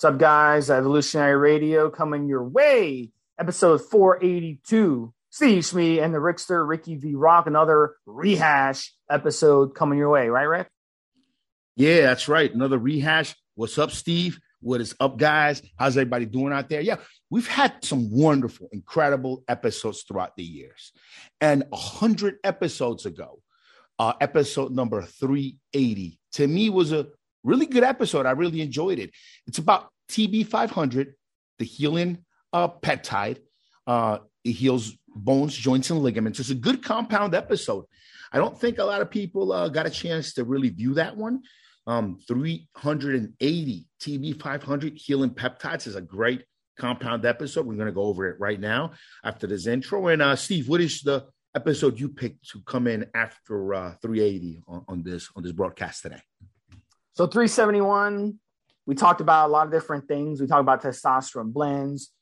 What's up, guys? Evolutionary Radio coming your way. Episode 482. Steve Smee and the Rickster, Ricky V Rock, another rehash episode coming your way, right, Rick? Yeah, that's right. Another rehash. What's up, Steve? What is up, guys? How's everybody doing out there? Yeah, we've had some wonderful, incredible episodes throughout the years. And 100 episodes ago, uh, episode number 380, to me was a really good episode. I really enjoyed it. It's about TB500, the healing uh, peptide. Uh, it heals bones, joints, and ligaments. It's a good compound episode. I don't think a lot of people uh, got a chance to really view that one. Um, 380 TB500 healing peptides is a great compound episode. We're going to go over it right now after this intro. And uh, Steve, what is the episode you picked to come in after uh, 380 on, on this on this broadcast today? So 371, we talked about a lot of different things. We talked about testosterone blends.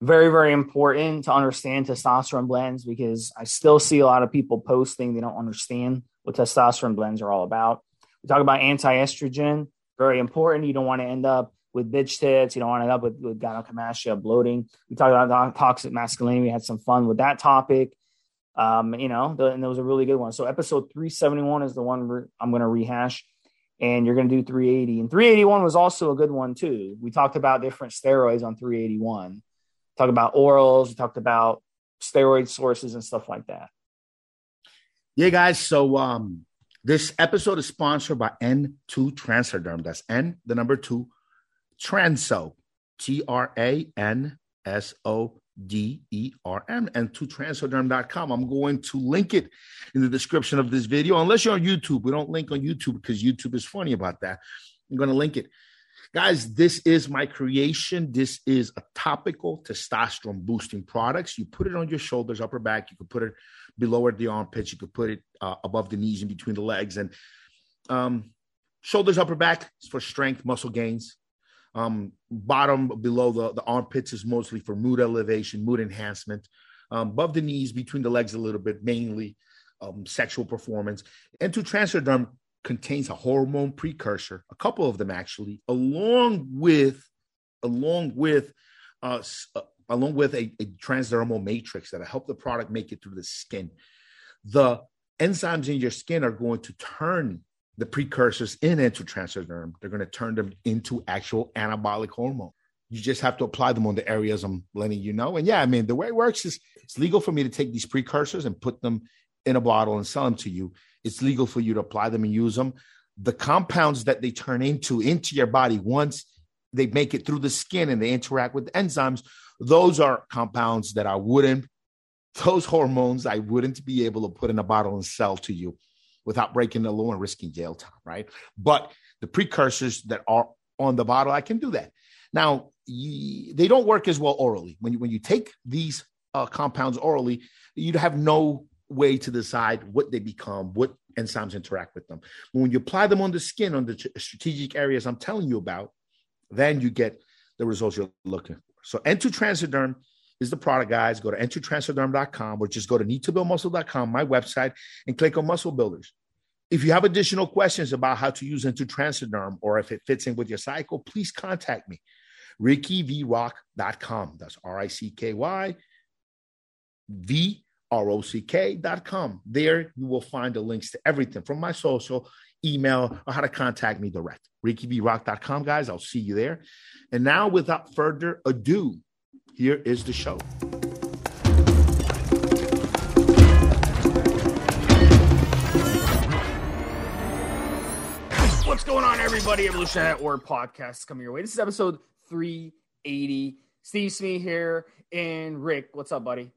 Very, very important to understand testosterone blends because I still see a lot of people posting they don't understand what testosterone blends are all about. We talk about anti-estrogen, very important. You don't want to end up with bitch tits. You don't want to end up with, with gynecomastia, bloating. We talked about toxic masculinity. We had some fun with that topic. Um, you know, and it was a really good one. So episode 371 is the one I'm going to rehash and you're going to do 380. And 381 was also a good one too. We talked about different steroids on 381. Talked about orals. We talked about steroid sources and stuff like that. Yeah, guys. So um, this episode is sponsored by N2 Transderm. That's N, the number two, Transo, T R A N S O D E R M, n2transderm.com. I'm going to link it in the description of this video. Unless you're on YouTube, we don't link on YouTube because YouTube is funny about that. I'm going to link it. Guys, this is my creation. This is a topical testosterone boosting products. You put it on your shoulders, upper back. You could put it below the armpits. You could put it uh, above the knees and between the legs. And um, shoulders, upper back is for strength, muscle gains. Um, bottom below the, the armpits is mostly for mood elevation, mood enhancement. Um, above the knees, between the legs a little bit, mainly um, sexual performance. N2 Transderm contains a hormone precursor, a couple of them actually, along with along with uh, uh, along with a, a transdermal matrix that help the product make it through the skin. The enzymes in your skin are going to turn the precursors in N2 Transderm. They're going to turn them into actual anabolic hormone. You just have to apply them on the areas I'm letting you know. And yeah, I mean, the way it works is it's legal for me to take these precursors and put them in a bottle and sell them to you. It's legal for you to apply them and use them. The compounds that they turn into into your body once they make it through the skin and they interact with the enzymes, those are compounds that I wouldn't, those hormones I wouldn't be able to put in a bottle and sell to you without breaking the law and risking jail time, right? But the precursors that are on the bottle, I can do that. Now, they don't work as well orally. When you when you take these uh, compounds orally, you have no way to decide what they become, what enzymes interact with them. When you apply them on the skin, on the strategic areas I'm telling you about, then you get the results you're looking for. So N2 Transderm is the product, guys. Go to n2transderm.com or just go to needtobuildmuscle.com, my website, and click on Muscle Builders. If you have additional questions about how to use N2 Transderm or if it fits in with your cycle, please contact me. RickyVRock.com. That's R I C K Y V R O C K.com. There you will find the links to everything from my social, email, or how to contact me direct. RickyVRock.com, guys. I'll see you there. And now, without further ado, here is the show. What's going on, everybody? Evolution Network podcast coming your way. This is episode 380. Steve Smee here, and Rick. What's up, buddy?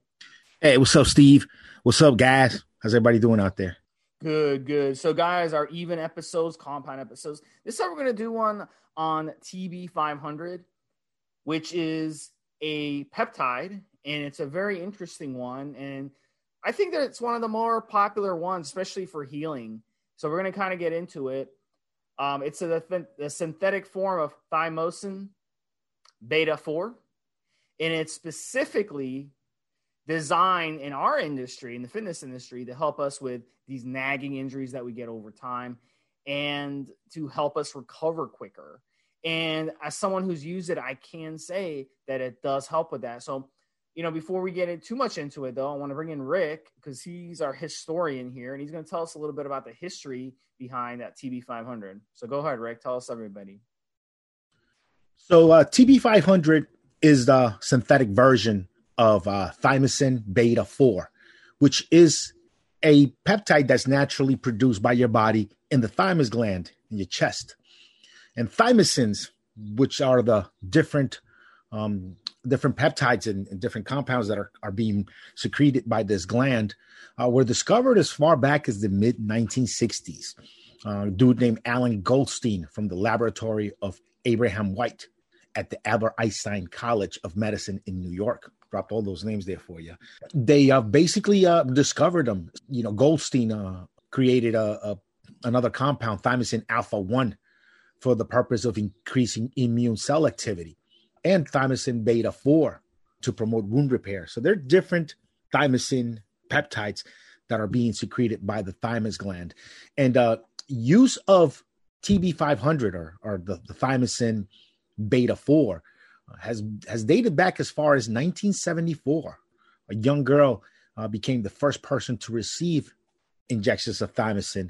Hey, what's up, Steve? What's up, guys? How's everybody doing out there? Good, good. So, guys, our even episodes, compound episodes. This time we're going to do one on TB500, which is a peptide, and it's a very interesting one. And I think that it's one of the more popular ones, especially for healing. So we're going to kind of get into it. Um, it's a, a, synthetic form of thymosin beta 4, and it's specifically designed in our industry, in the fitness industry, to help us with these nagging injuries that we get over time and to help us recover quicker. And as someone who's used it, I can say that it does help with that. So, you know, before we get into too much into it, though, I want to bring in Rick because he's our historian here, and he's going to tell us a little bit about the history behind that TB500. So go ahead, Rick. Tell us everybody. So uh, TB500 is the synthetic version of uh, thymosin beta 4, which is a peptide that's naturally produced by your body in the thymus gland in your chest. And thymosins, which are the different um, different peptides and, and, different compounds that are, are being secreted by this gland, uh, were discovered as far back as the mid 1960s. Uh, a dude named Alan Goldstein from the laboratory of Abraham White at the Albert Einstein College of Medicine in New York. Dropped all those names there for you. They uh, basically uh, discovered them. You know, Goldstein uh, created a, a, another compound, thymosin alpha 1, for the purpose of increasing immune cell activity, and thymosin beta 4 to promote wound repair. So they're different thymosin peptides that are being secreted by the thymus gland. And uh, use of TB500 or, or the, the thymosin beta 4 uh, has has dated back as far as 1974. A young girl uh, became the first person to receive injections of thymosin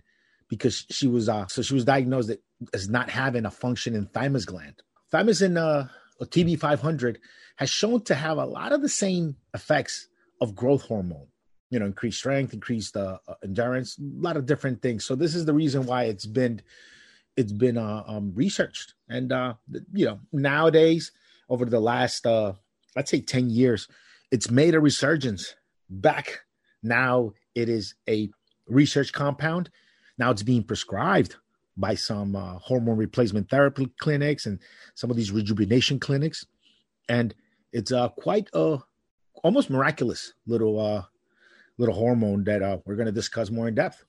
because she was uh, so she was diagnosed as not having a functioning thymus gland. Thymosin uh, TB500 has shown to have a lot of the same effects of growth hormone. You know, increased strength, increased uh, uh endurance, a lot of different things. So this is the reason why it's been it's been uh, um, researched, and uh, you know nowadays over the last uh, let's say ten years, it's made a resurgence. Back now, it is a research compound. Now it's being prescribed by some uh, hormone replacement therapy clinics and some of these rejuvenation clinics, and it's uh, quite a almost miraculous little uh, little hormone that uh, we're going to discuss more in depth.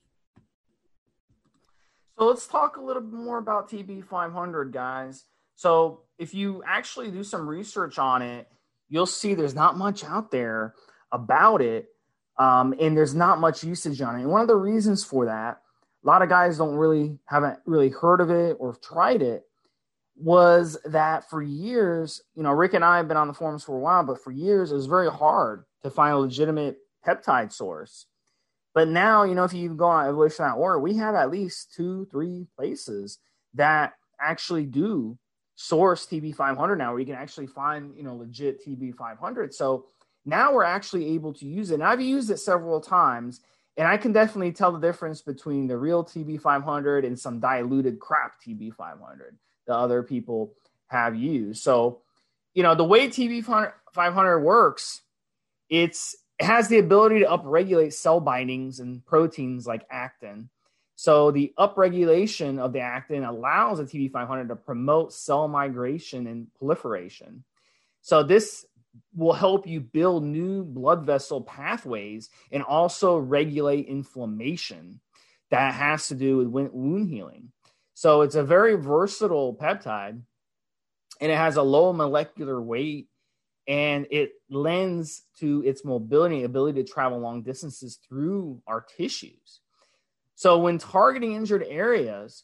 So let's talk a little bit more about TB500, guys. So if you actually do some research on it, you'll see there's not much out there about it, um, and there's not much usage on it. And one of the reasons for that, a lot of guys don't really haven't really heard of it or tried it, was that for years, you know, Rick and I have been on the forums for a while, but for years it was very hard to find a legitimate peptide source. But now, you know, if you go on evolution.org, we have at least two, three places that actually do source TB500 now, where you can actually find, you know, legit TB500. So now we're actually able to use it. And I've used it several times, and I can definitely tell the difference between the real TB500 and some diluted crap TB500 that other people have used. So, you know, the way TB500 works, it's it has the ability to upregulate cell bindings and proteins like actin. So the upregulation of the actin allows the TB500 to promote cell migration and proliferation. So this will help you build new blood vessel pathways and also regulate inflammation that has to do with wound healing. So it's a very versatile peptide and it has a low molecular weight and it lends to its mobility, ability to travel long distances through our tissues. So when targeting injured areas,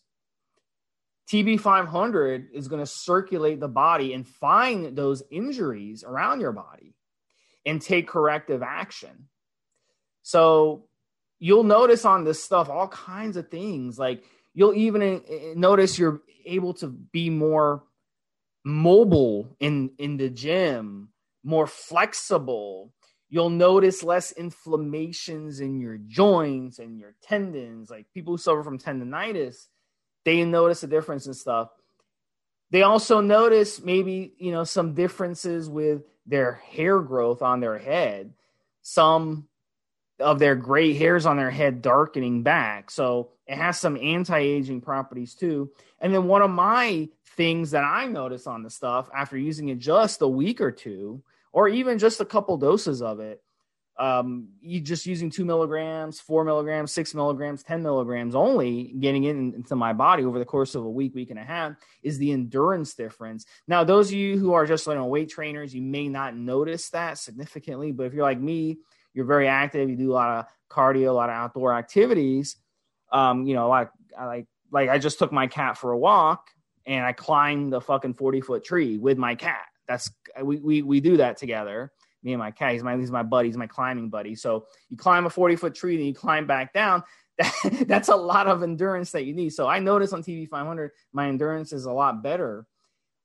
TB500 is going to circulate the body and find those injuries around your body and take corrective action. So you'll notice on this stuff all kinds of things. Like you'll even eh, eh, notice you're able to be more mobile in in the gym, more flexible. You'll notice less inflammations in your joints and your tendons. Like people who suffer from tendonitis, they notice a difference in stuff. They also notice maybe, you know, some differences with their hair growth on their head. Some of their gray hairs on their head darkening back. So it has some anti-aging properties too. And then one of my things that I notice on the stuff after using it just a week or two, or even just a couple doses of it, um, you just using two milligrams, four milligrams, six milligrams, 10 milligrams only, getting it into my body over the course of a week, week and a half is the endurance difference. Now, those of you who are just you know, weight trainers, you may not notice that significantly, but if you're like me, you're very active, you do a lot of cardio, a lot of outdoor activities. Um, you know, like I like like I just took my cat for a walk and I climbed the fucking 40 foot tree with my cat. That's we, we we do that together. Me and my cat. He's my he's my buddy. He's my climbing buddy. So you climb a 40 foot tree, then you climb back down. that's a lot of endurance that you need. So I notice on TB 500, my endurance is a lot better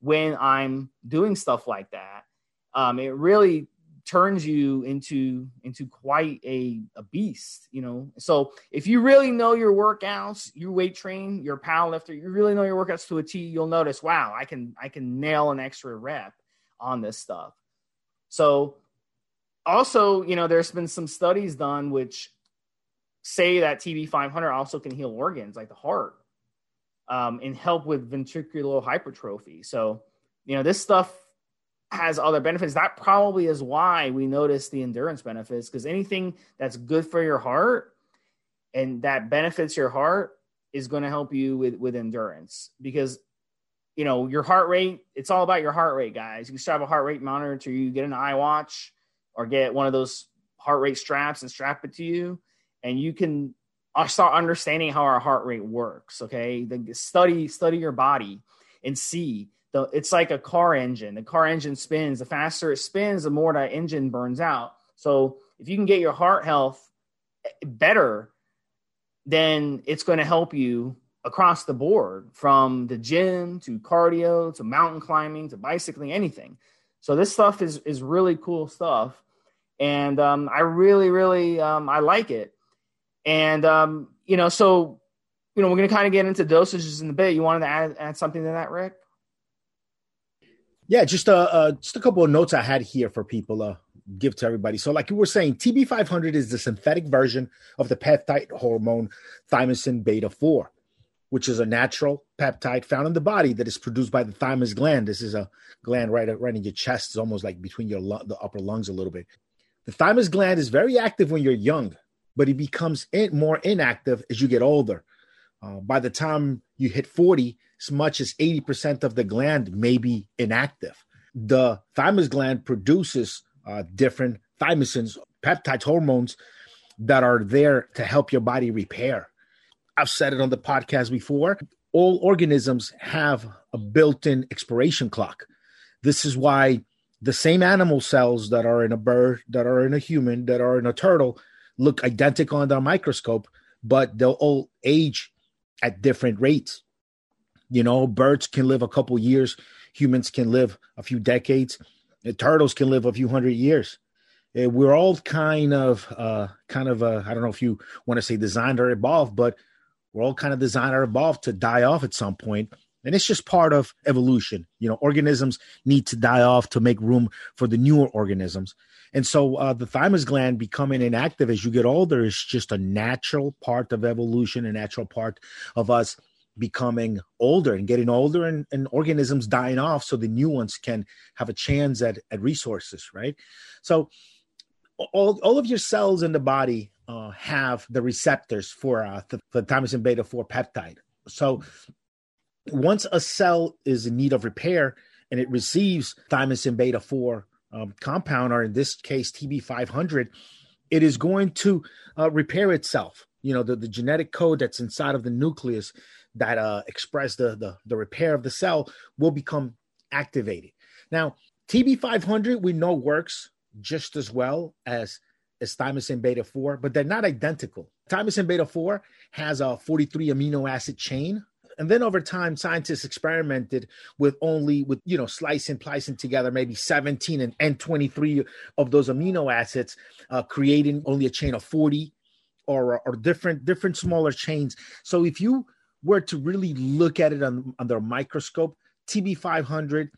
when I'm doing stuff like that. Um, it really turns you into into quite a, a beast you know so if you really know your workouts you weight train your power lifter you really know your workouts to a t you'll notice wow i can i can nail an extra rep on this stuff so also you know there's been some studies done which say that tb 500 also can heal organs like the heart um, and help with ventricular hypertrophy. So you know this stuff has other benefits. That probably is why we notice the endurance benefits because anything that's good for your heart and that benefits your heart is going to help you with with endurance. Because you know your heart rate it's all about your heart rate guys. You can strap a heart rate monitor to you get an iWatch or get one of those heart rate straps and strap it to you and you can uh, start understanding how our heart rate works okay the study study your body and see the it's like a car engine. The car engine spins. The faster it spins, the more that engine burns out. So if you can get your heart health better, then it's going to help you across the board from the gym to cardio to mountain climbing to bicycling, anything. So this stuff is is really cool stuff, and um, I really, really um, I like it. And um, you know, so you know, we're to kind of get into dosages in a bit. You wanted to add, add something to that, Rick? Yeah, just a uh, uh, just a couple of notes I had here for people to give to everybody. So, like you were saying, TB500 is the synthetic version of the peptide hormone thymosin beta 4, which is a natural peptide found in the body that is produced by the thymus gland. This is a gland right right in your chest. It's almost like between your the upper lungs a little bit. The thymus gland is very active when you're young, but it becomes in, more inactive as you get older. Uh, by the time you hit 40, as much as 80% of the gland may be inactive. The thymus gland produces uh, different thymosins, peptides, hormones that are there to help your body repair. I've said it on the podcast before. All organisms have a built in expiration clock. This is why the same animal cells that are in a bird, that are in a human, that are in a turtle look identical under a microscope, but they'll all age at different rates. You know, birds can live a couple years, humans can live a few decades, turtles can live a few hundred years. We're all kind of, uh, kind of, uh, I don't know if you want to say designed or evolved, but we're all kind of designed or evolved to die off at some point and it's just part of evolution. You know organisms need to die off to make room for the newer organisms. And so uh, the thymus gland becoming inactive as you get older is just a natural part of evolution a natural part of us becoming older and getting older and, and organisms dying off so the new ones can have a chance at, at resources right? So all, all of your cells in the body uh, have the receptors for uh, the, the thymosin beta 4 peptide. So once a cell is in need of repair and it receives thymosin beta 4 um, compound or in this case tb500 it is going to uh, repair itself you know the, the genetic code that's inside of the nucleus that uh, express the, the, the repair of the cell will become activated. Now, TB500 we know works just as well as as thymosin beta 4, but they're not identical. Thymosin beta 4 has a 43 amino acid chain. And then over time, scientists experimented with only with you know slicing, splicing together maybe 17 and, and 23 of those amino acids, uh, creating only a chain of 40 or or different different smaller chains. So if you were to really look at it on, under a microscope, TB500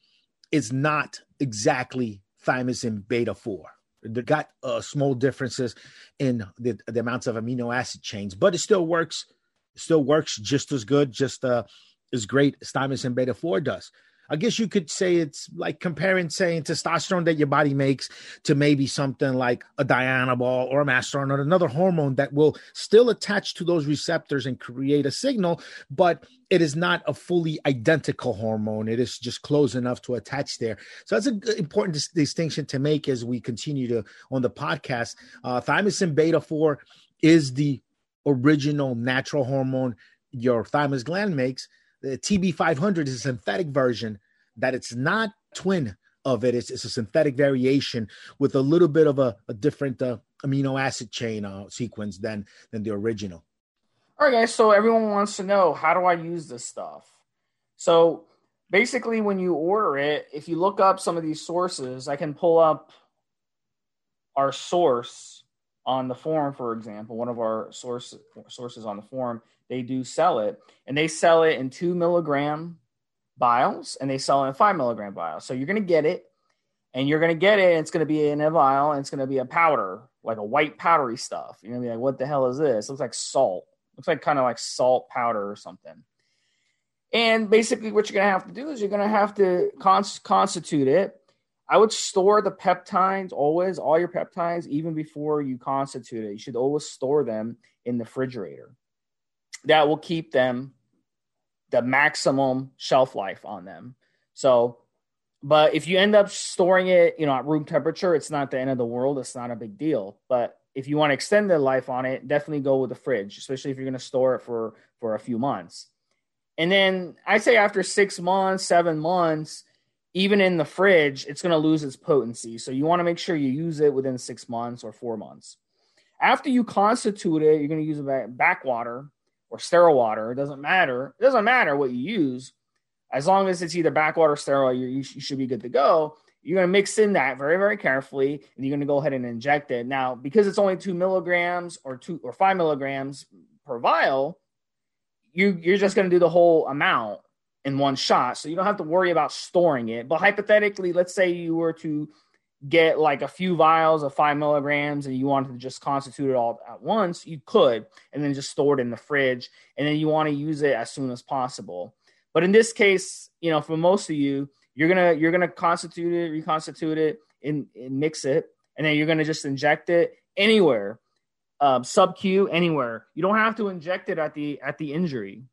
is not exactly thymosin beta 4. They got uh, small differences in the, the amounts of amino acid chains, but it still works. Still works just as good, just uh, as great as thymosin beta 4 does. I guess you could say it's like comparing, saying testosterone that your body makes to maybe something like a Dianabol or a Masteron or another hormone that will still attach to those receptors and create a signal, but it is not a fully identical hormone. It is just close enough to attach there. So that's an important dis- distinction to make as we continue to on the podcast. Uh, thymosin beta 4 is the original natural hormone your thymus gland makes The TB500 is a synthetic version that it's not twin of it. It's, it's a synthetic variation with a little bit of a, a different uh, amino acid chain uh, sequence than than the original. All right, guys. So everyone wants to know how do I use this stuff? So basically, when you order it, if you look up some of these sources, I can pull up our source on the forum, for example, one of our source sources on the forum, they do sell it, and they sell it in two milligram vials and they sell it in five milligram vials. So you're going to get it and you're going to get it. And it's going to be in a vial and it's going to be a powder, like a white powdery stuff. You're going to be like, what the hell is this? It looks like salt. Looks like kind of like salt powder or something. And basically, what you're going to have to do is you're going to have to cons- constitute it. I would store the peptides always, all your peptides, even before you constitute it. You should always store them in the refrigerator. That will keep them the maximum shelf life on them. So, but if you end up storing it, you know, at room temperature, it's not the end of the world. It's not a big deal. But if you want to extend the life on it, definitely go with the fridge, especially if you're going to store it for for a few months. And then I say after six months, seven months, even in the fridge, it's going to lose its potency. So you want to make sure you use it within six months or four months. After you constitute it, you're going to use bac water or sterile water. It doesn't matter. It doesn't matter what you use. As long as it's either bac water or sterile, you should be good to go. You're going to mix in that very, very carefully, and you're going to go ahead and inject it. Now, because it's only two milligrams or two or five milligrams per vial, you you're just going to do the whole amount in one shot, so you don't have to worry about storing it. But hypothetically, let's say you were to get like a few vials of five milligrams and you wanted to just constitute it all at once, you could, and then just store it in the fridge. And then you want to use it as soon as possible. But in this case, you know, for most of you, you're gonna you're gonna constitute it, reconstitute it, and, and mix it, and then you're gonna just inject it anywhere, um, sub Q anywhere. You don't have to inject it at the at the injury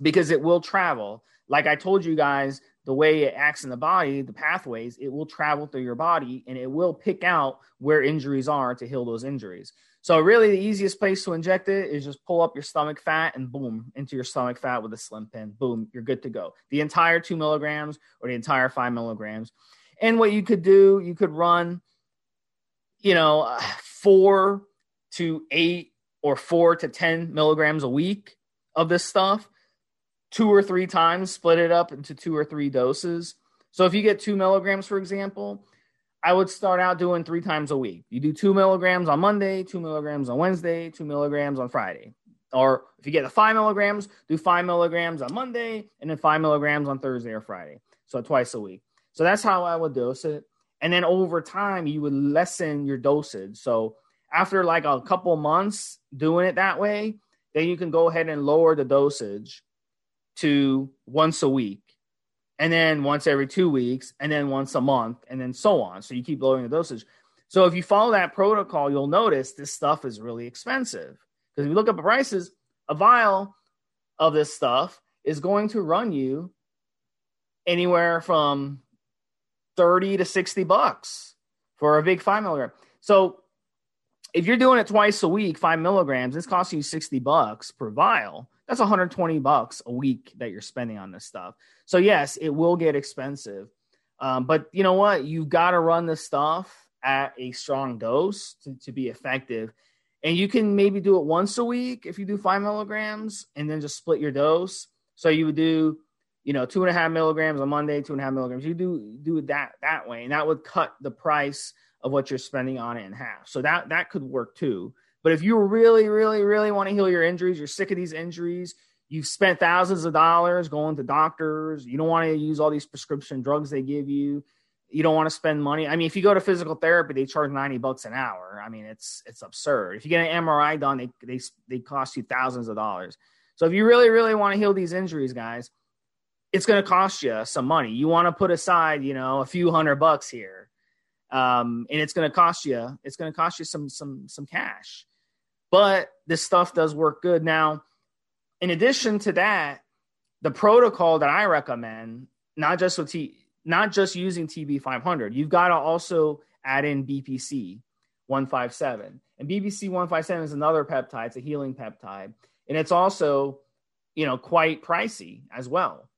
because it will travel. Like I told you guys, the way it acts in the body, the pathways, it will travel through your body and it will pick out where injuries are to heal those injuries. So, really, the easiest place to inject it is just pull up your stomach fat and boom, into your stomach fat with a slin pin. Boom, you're good to go. The entire two milligrams or the entire five milligrams. And what you could do, you could run, you know, four to eight or four to 10 milligrams a week of this stuff two or three times, split it up into two or three doses. So if you get two milligrams, for example, I would start out doing three times a week. You do two milligrams on Monday, two milligrams on Wednesday, two milligrams on Friday. Or if you get the five milligrams, do five milligrams on Monday and then five milligrams on Thursday or Friday. So twice a week. So that's how I would dose it. And then over time, you would lessen your dosage. So after like a couple months doing it that way, then you can go ahead and lower the dosage to once a week and then once every two weeks and then once a month and then so on. So you keep lowering the dosage. So if you follow that protocol, you'll notice this stuff is really expensive. Because if you look up the prices, a vial of this stuff is going to run you anywhere from 30 to 60 bucks for a big five milligram. So if you're doing it twice a week, five milligrams, it's costing you 60 bucks per vial that's 120 bucks a week that you're spending on this stuff. So yes, it will get expensive. Um, but you know what? You've got to run this stuff at a strong dose to, to be effective. And you can maybe do it once a week if you do five milligrams and then just split your dose. So you would do, you know, two and a half milligrams on Monday, two and a half milligrams. You do do it that that way, and that would cut the price of what you're spending on it in half. So that that could work too. But if you really, really, really want to heal your injuries, you're sick of these injuries, you've spent thousands of dollars going to doctors, you don't want to use all these prescription drugs they give you, you don't want to spend money. I mean, if you go to physical therapy, they charge 90 bucks an hour. I mean, it's it's absurd. If you get an MRI done, they they they cost you thousands of dollars. So if you really, really want to heal these injuries, guys, it's going to cost you some money. You want to put aside, you know, a few hundred bucks here, um, and it's going to cost you. It's going to cost you some some some cash but this stuff does work good. Now, in addition to that, the protocol that I recommend, not just with T, not just using TB500, you've got to also add in BPC 157. And BPC 157 is another peptide, it's a healing peptide. And it's also you know, quite pricey as well.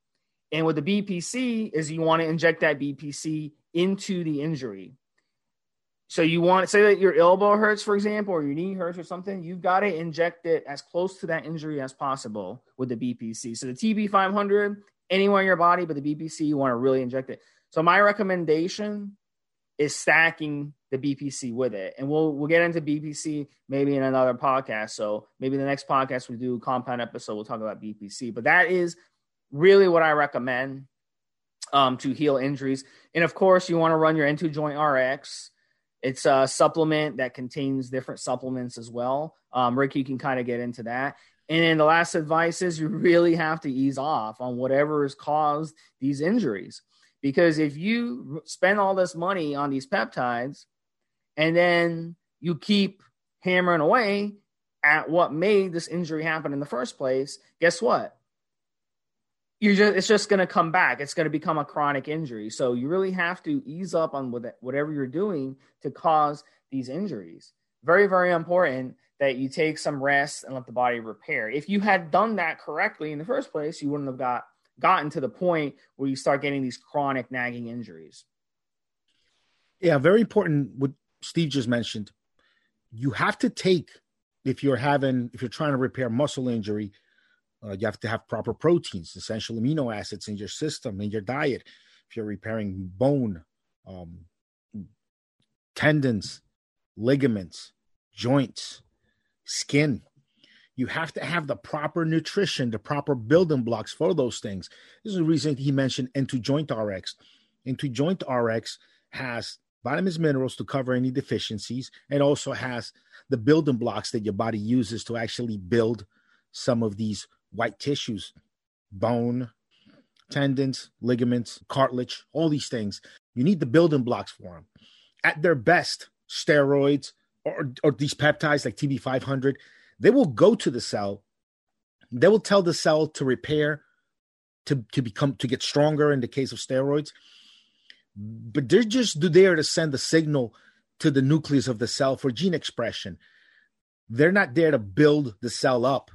And with the BPC is you want to inject that BPC into the injury. So you want say that your elbow hurts, for example, or your knee hurts or something, you've got to inject it as close to that injury as possible with the BPC. So the TB500, anywhere in your body, but the BPC, you want to really inject it. So my recommendation is stacking the BPC with it. And we'll we'll get into BPC maybe in another podcast. So maybe the next podcast we do a compound episode, we'll talk about BPC. But that is really what I recommend um, to heal injuries. And of course, you want to run your N2 joint RX. It's a supplement that contains different supplements as well. Um, Rick, you can kind of get into that. And then the last advice is you really have to ease off on whatever has caused these injuries. Because if you spend all this money on these peptides and then you keep hammering away at what made this injury happen in the first place, guess what? You're just it's just going to come back. It's going to become a chronic injury. So you really have to ease up on whatever you're doing to cause these injuries. Very very important that you take some rest and let the body repair. If you had done that correctly in the first place you wouldn't have got gotten to the point where you start getting these chronic nagging injuries. Yeah very important what steve just mentioned. You have to take if you're having if you're trying to repair muscle injury uh, you have to have proper proteins, essential amino acids in your system, in your diet. If you're repairing bone, um, tendons, ligaments, joints, skin, you have to have the proper nutrition, the proper building blocks for those things. This is the reason he mentioned N2 Joint RX. N2 Joint RX has vitamins, minerals to cover any deficiencies, and also has the building blocks that your body uses to actually build some of these white tissues, bone, tendons, ligaments, cartilage, all these things. You need the building blocks for them. At their best, steroids or, or these peptides like TB500, they will go to the cell. They will tell the cell to repair, to, to become, to get stronger in the case of steroids. But they're just there to send the signal to the nucleus of the cell for gene expression. They're not there to build the cell up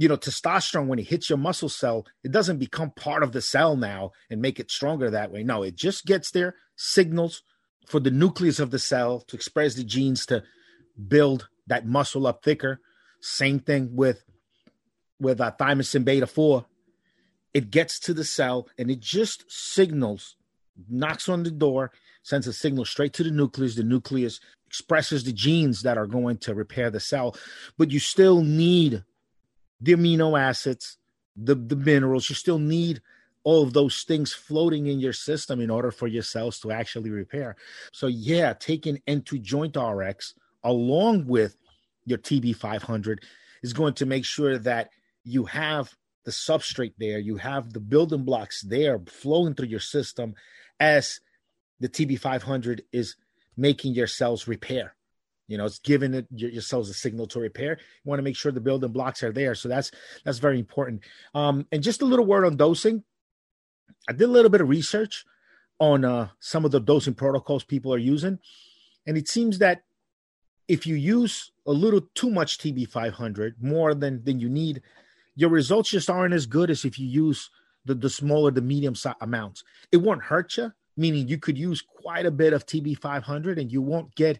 you know, testosterone, when it hits your muscle cell, it doesn't become part of the cell now and make it stronger that way. No, it just gets there, signals for the nucleus of the cell to express the genes to build that muscle up thicker. Same thing with with uh, thymosin beta 4. It gets to the cell and it just signals, knocks on the door, sends a signal straight to the nucleus. The nucleus expresses the genes that are going to repair the cell. But you still need the amino acids, the, the minerals. You still need all of those things floating in your system in order for your cells to actually repair. So, yeah, taking N2 Joint RX along with your TB500 is going to make sure that you have the substrate there, you have the building blocks there flowing through your system as the TB500 is making your cells repair. You know, it's giving it your, cells a signal to repair. You want to make sure the building blocks are there. So that's that's very important. Um, and just a little word on dosing. I did a little bit of research on uh, some of the dosing protocols people are using, and it seems that if you use a little too much TB500, more than than you need, your results just aren't as good as if you use the, the smaller, the medium size amounts. It won't hurt you, meaning you could use quite a bit of TB500 and you won't get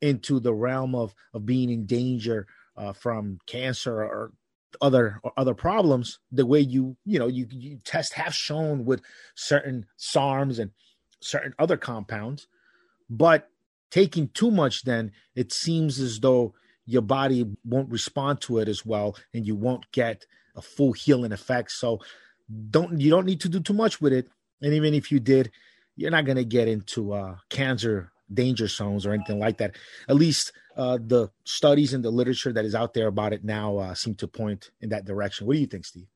into the realm of of being in danger uh, from cancer or other or other problems the way you you know you, you test have shown with certain SARMs and certain other compounds. But taking too much then it seems as though your body won't respond to it as well and you won't get a full healing effect. So don't you don't need to do too much with it. And even if you did you're not going to get into uh, cancer danger zones or anything like that. At least uh, the studies and the literature that is out there about it now uh, seem to point in that direction. What do you think, Steve?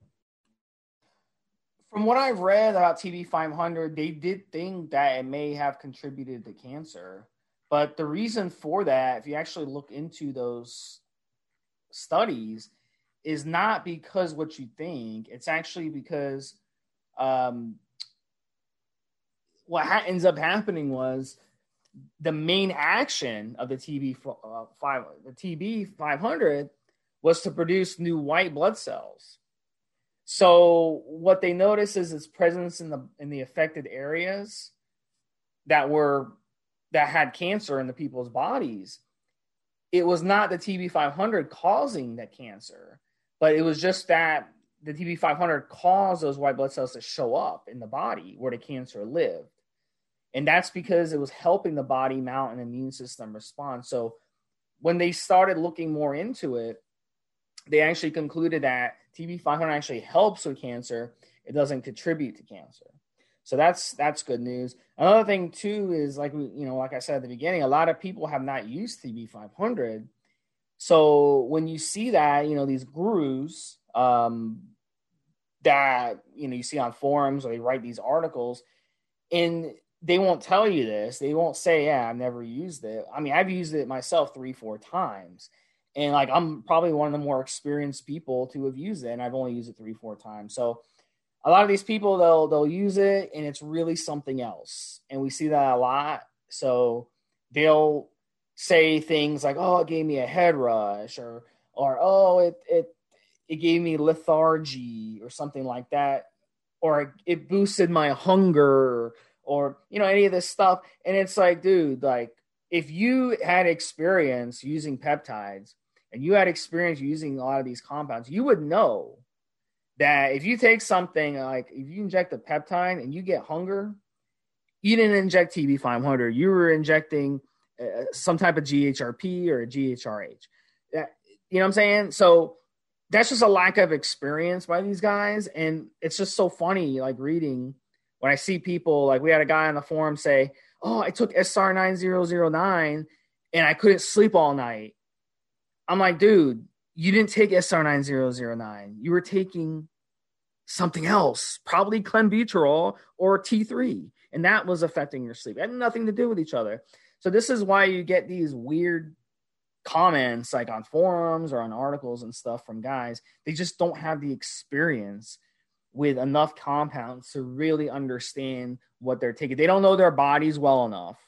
From what I've read about TB500, they did think that it may have contributed to cancer. But the reason for that, if you actually look into those studies, is not because what you think. It's actually because um, what ha- ends up happening was the main action of the TB uh, five, the TB 500 was to produce new white blood cells. So what they notice is its presence in the in the affected areas that were that had cancer in the people's bodies. It was not the TB500 causing that cancer, but it was just that the TB500 caused those white blood cells to show up in the body where the cancer lived. And that's because it was helping the body mount an immune system response. So when they started looking more into it, they actually concluded that TB500 actually helps with cancer. It doesn't contribute to cancer. So that's that's good news. Another thing too is like you know, like I said at the beginning, a lot of people have not used TB500. So when you see that, you know, these gurus um, that you know you see on forums or they write these articles, and they won't tell you this. They won't say, "Yeah, I've never used it." I mean, I've used it myself three, four times, and like I'm probably one of the more experienced people to have used it, and I've only used it three, four times. So a lot of these people they'll they'll use it, and it's really something else, and we see that a lot. So they'll say things like, "Oh, it gave me a head rush," or or "Oh, it it it gave me lethargy," or something like that, or it boosted my hunger or you know any of this stuff. And it's like dude like if you had experience using peptides and you had experience using a lot of these compounds you would know that if you take something like if you inject a peptide and you get hunger you didn't inject tb500 you were injecting uh, some type of ghrp or a ghrh that, you know what i'm saying? So that's just a lack of experience by these guys. And it's just so funny like reading when I see people like we had a guy on the forum say, "Oh, I took SR nine zero zero nine and I couldn't sleep all night." I'm like, dude, you didn't take SR nine zero zero nine. You were taking something else, probably clenbuterol or T3, and that was affecting your sleep. It had nothing to do with each other. So this is why you get these weird comments like on forums or on articles and stuff from guys. They just don't have the experience with enough compounds to really understand what they're taking. They don't know their bodies well enough.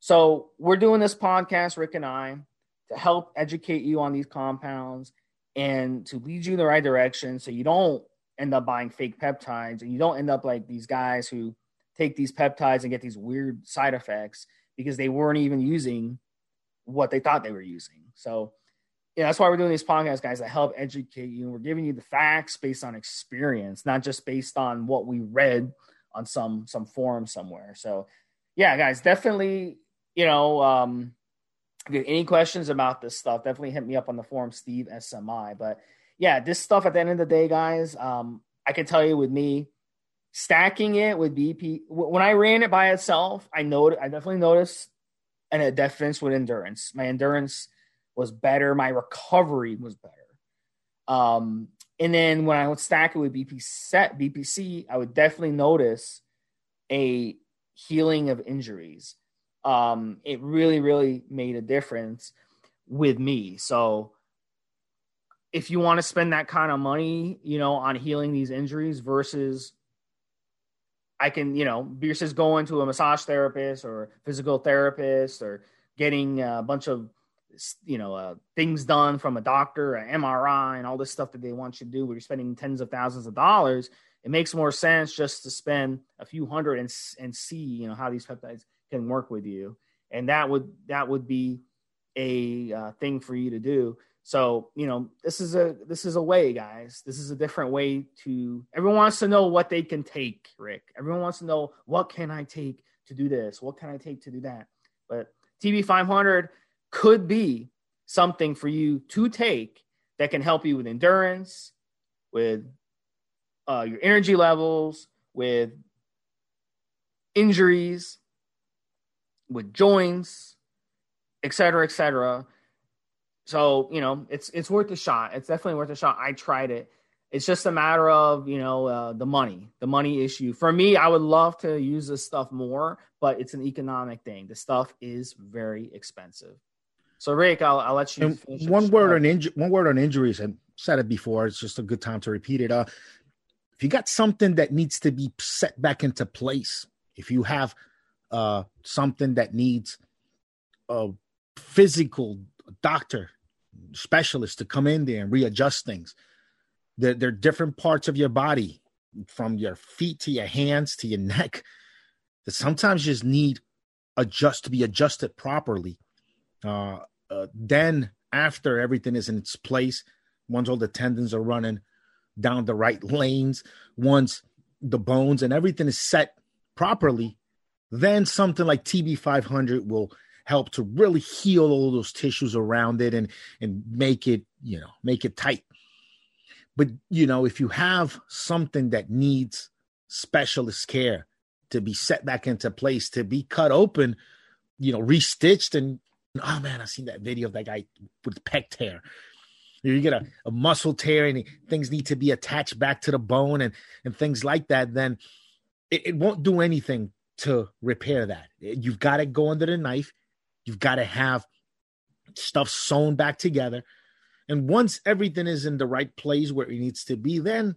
So we're doing this podcast, Rick and I, to help educate you on these compounds and to lead you in the right direction so you don't end up buying fake peptides and you don't end up like these guys who take these peptides and get these weird side effects because they weren't even using what they thought they were using. So yeah, that's why we're doing these podcasts, guys, to help educate you. We're giving you the facts based on experience, not just based on what we read on some some forum somewhere. So, yeah, guys, definitely, you know, um, any questions about this stuff, definitely hit me up on the forum, Steve SMI. But yeah, this stuff at the end of the day, guys, um, I can tell you with me, stacking it with BP, when I ran it by itself, I know I definitely noticed and a difference with endurance. My endurance was better. My recovery was better. Um, and then when I would stack it with BP set BPC, I would definitely notice a healing of injuries. Um, it really, really made a difference with me. So if you want to spend that kind of money, you know, on healing these injuries versus I can, you know, versus going to a massage therapist or physical therapist or getting a bunch of you know uh, things done from a doctor, an MRI, and all this stuff that they want you to do, where you're spending tens of thousands of dollars. It makes more sense just to spend a few hundred and and see you know how these peptides can work with you, and that would that would be a uh, thing for you to do. So you know this is a this is a way, guys. This is a different way to. Everyone wants to know what they can take, Rick. Everyone wants to know what can I take to do this? What can I take to do that? But TB 500 could be something for you to take that can help you with endurance, with uh, your energy levels, with injuries, with joints, et cetera, et cetera. So, you know, it's it's worth a shot. It's definitely worth a shot. I tried it. It's just a matter of, you know, uh, the money, the money issue. For me, I would love to use this stuff more, but it's an economic thing. The stuff is very expensive. So Rick, I'll, I'll let you. one word on inju- one word on injuries, and said it before. It's just a good time to repeat it. Uh, if you got something that needs to be set back into place, if you have uh, something that needs a physical doctor specialist to come in there and readjust things, They're, they're different parts of your body, from your feet to your hands to your neck, that sometimes just need adjust to be adjusted properly. Uh, uh, then after everything is in its place, once all the tendons are running down the right lanes, once the bones and everything is set properly, then something like TB500 will help to really heal all those tissues around it and and make it you know make it tight. But you know if you have something that needs specialist care to be set back into place to be cut open you know restitched and oh man I've seen that video of that guy with pec tear. You get a, a muscle tear and things need to be attached back to the bone and and things like that then it, it won't do anything to repair that. You've got to go under the knife. You've got to have stuff sewn back together. And once everything is in the right place where it needs to be, then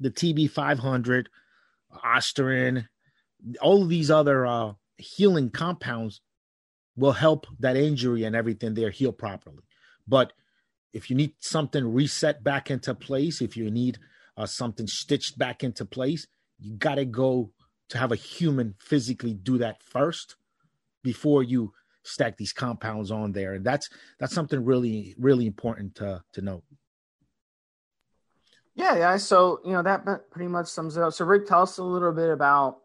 the TB500, Ostarine, all of these other uh, healing compounds will help that injury and everything there heal properly. But if you need something reset back into place, if you need uh, something stitched back into place, you got to go to have a human physically do that first before you stack these compounds on there, and that's that's something really really important to to note. Yeah, yeah. So you know that pretty much sums it up. So Rick, tell us a little bit about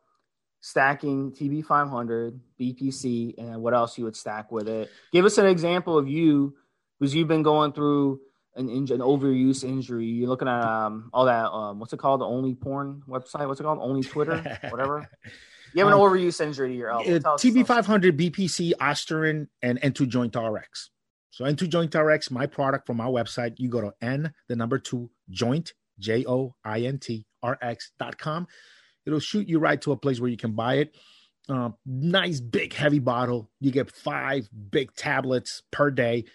stacking TB500, BPC, and what else you would stack with it. Give us an example of you, because you've been going through an, an overuse injury. You're looking at um, all that. Um, what's it called? The only porn website. What's it called? Only Twitter, whatever. You have an um, overuse injury to your elbow. Uh, TB500, BPC, Ostarine, and N2 Joint RX. So N2 Joint RX, my product from our website. You go to N, the number two, joint, J O I N T R X.com. It'll shoot you right to a place where you can buy it. Uh, nice, big, heavy bottle. You get five big tablets per day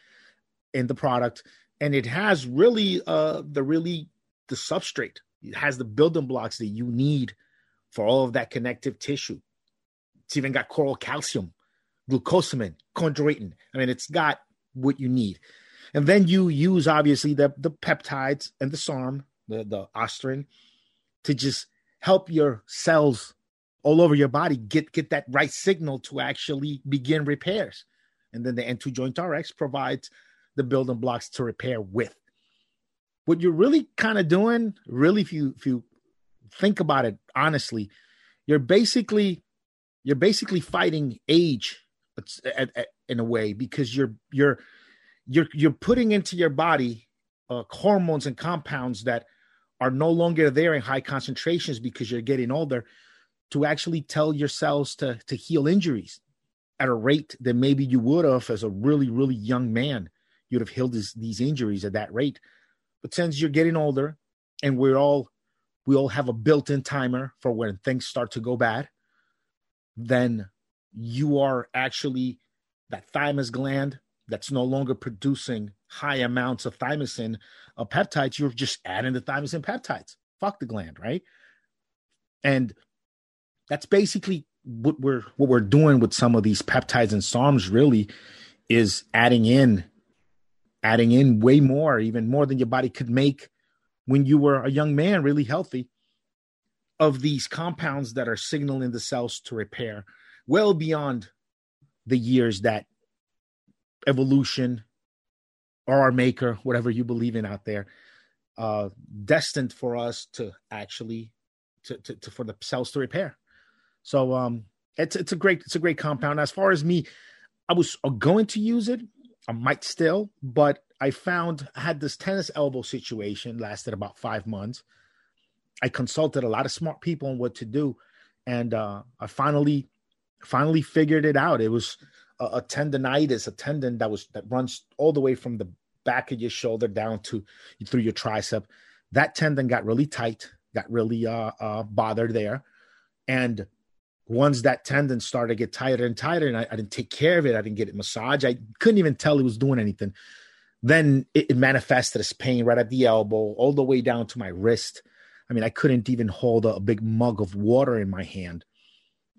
in the product. And it has really uh, the really the substrate. It has the building blocks that you need – for all of that connective tissue. It's even got coral calcium, glucosamine, chondroitin. I mean, it's got what you need. And then you use obviously the, the peptides and the SARM, the, the Ostarine, to just help your cells all over your body get, get that right signal to actually begin repairs. And then the N2 Joint RX provides the building blocks to repair with. What you're really kind of doing, really, if you if you think about it honestly, you're basically you're basically fighting age in a way because you're you're you're you're putting into your body uh, hormones and compounds that are no longer there in high concentrations because you're getting older to actually tell your cells to to heal injuries at a rate that maybe you would have as a really really young man you'd have healed this, these injuries at that rate. But since you're getting older and we're all we all have a built-in timer for when things start to go bad then you are actually that thymus gland that's no longer producing high amounts of thymosin uh, peptides you're just adding the thymosin peptides. Fuck the gland right? And that's basically what we're what we're doing with some of these peptides and SARMs really is adding in adding in way more even more than your body could make when you were a young man, really healthy, of these compounds that are signaling the cells to repair well beyond the years that evolution or our maker, whatever you believe in out there, uh, destined for us to actually to, to, to for the cells to repair. So um, it's it's a great it's a great compound. As far as me, I was going to use it. I might still, but I found I had this tennis elbow situation lasted about five months. I consulted a lot of smart people on what to do, and uh, I finally finally figured it out. It was a, a, tendonitis, a tendon that was that runs all the way from the back of your shoulder down to through your tricep. That tendon got really tight, got really uh, uh, bothered there, and once that tendon started to get tighter and tighter, and I, I didn't take care of it, I didn't get it massaged. I couldn't even tell it was doing anything then it, it manifested as pain right at the elbow, all the way down to my wrist. I mean, I couldn't even hold a, a big mug of water in my hand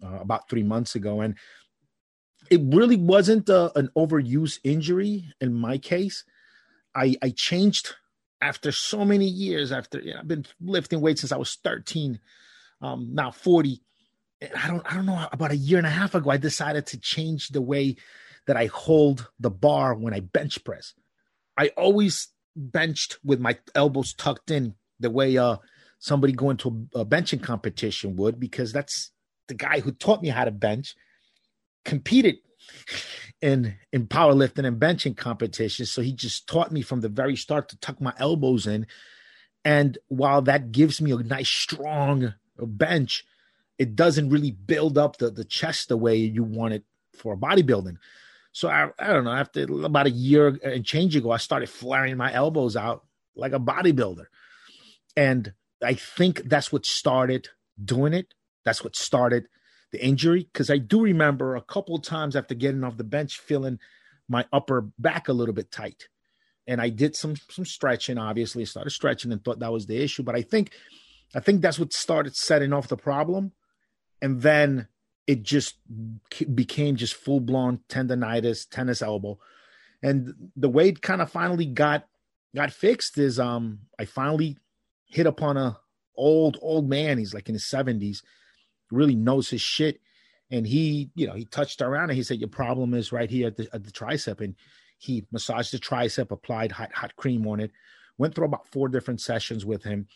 uh, about three months ago. And it really wasn't a, an overuse injury in my case. I, I changed after so many years, after you know, I've been lifting weights since I was 13, um, now 40. I don't I don't know about a year and a half ago, I decided to change the way that I hold the bar when I bench press. I always benched with my elbows tucked in the way uh somebody going to a benching competition would, because that's the guy who taught me how to bench competed in in powerlifting and benching competitions. So he just taught me from the very start to tuck my elbows in. And while that gives me a nice strong bench, it doesn't really build up the, the chest the way you want it for bodybuilding. So I, I don't know, after about a year and change ago, I started flaring my elbows out like a bodybuilder. And I think that's what started doing it. That's what started the injury because I do remember a couple times after getting off the bench feeling my upper back a little bit tight. And I did some some stretching, obviously, started stretching and thought that was the issue. But I think I think that's what started setting off the problem. And then it just became just full blown tendonitis, tennis elbow. And the way it kind of finally got got fixed is um I finally hit upon a old old man. He's like in his 70s really knows his shit. And he, you know, he touched around and he said, Your problem is right here at the, at the tricep. And he massaged the tricep, applied hot, hot cream on it, went through about four different sessions with him.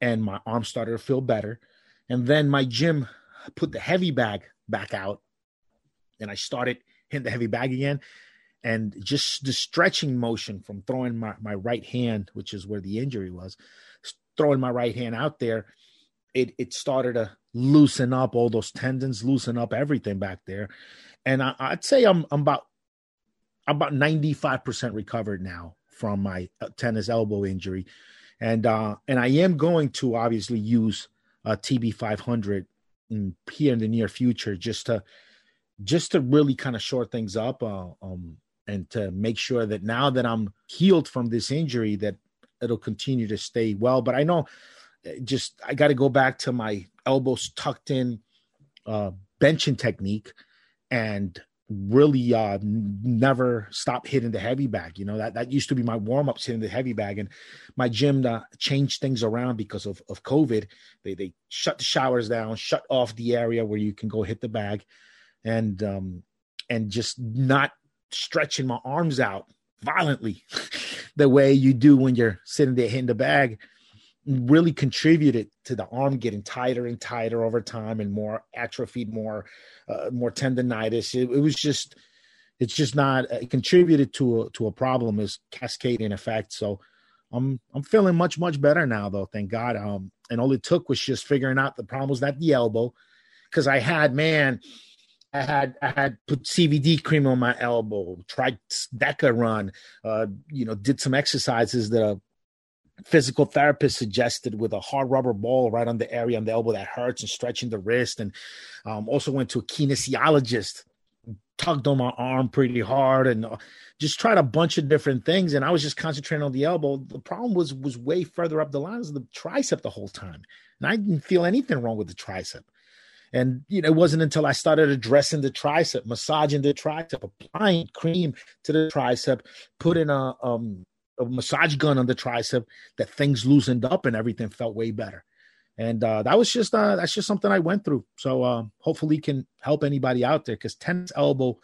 And my arm started to feel better. And then my gym put the heavy bag back out. And I started hitting the heavy bag again. And just the stretching motion from throwing my, my right hand, which is where the injury was, throwing my right hand out there, it it started to loosen up all those tendons, loosen up everything back there. And I, would say I'm I'm about I'm about 95% recovered now from my uh, tennis elbow injury. And uh and I am going to obviously use a TB 500 in, here in the near future just to just to really kind of short things up uh, um and to make sure that now that I'm healed from this injury that it'll continue to stay well. But I know just I got to go back to my elbows tucked in uh, benching technique and really uh, never stop hitting the heavy bag. You know that that used to be my warm ups hitting the heavy bag, and my gym uh, changed things around because of of COVID. They they shut the showers down, shut off the area where you can go hit the bag, and um and just not stretching my arms out violently the way you do when you're sitting there hitting the bag really contributed to the arm getting tighter and tighter over time and more atrophied, more uh, more tendonitis. It, it, was just it's just not it contributed to a to a problem is cascading effect. So I'm I'm feeling much much better now though, thank God. Um, and all it took was just figuring out the problem was not the elbow, because I had man. I had I had put CBD cream on my elbow, tried DECA run, uh, you know, did some exercises that uh, physical therapist suggested with a hard rubber ball right on the area on the elbow that hurts and stretching the wrist. And um, also went to a kinesiologist tugged on my arm pretty hard and uh, just tried a bunch of different things. And i was just concentrating on the elbow. The problem was was way further up the lines of the tricep the whole time. And i didn't feel anything wrong with the tricep. And you know it wasn't until i started addressing the tricep massaging the tricep applying cream to the tricep putting a um a massage gun on the tricep that things loosened up and everything felt way better. And uh, that was just uh, that's just something I went through. So uh, hopefully can help anybody out there because tennis elbow,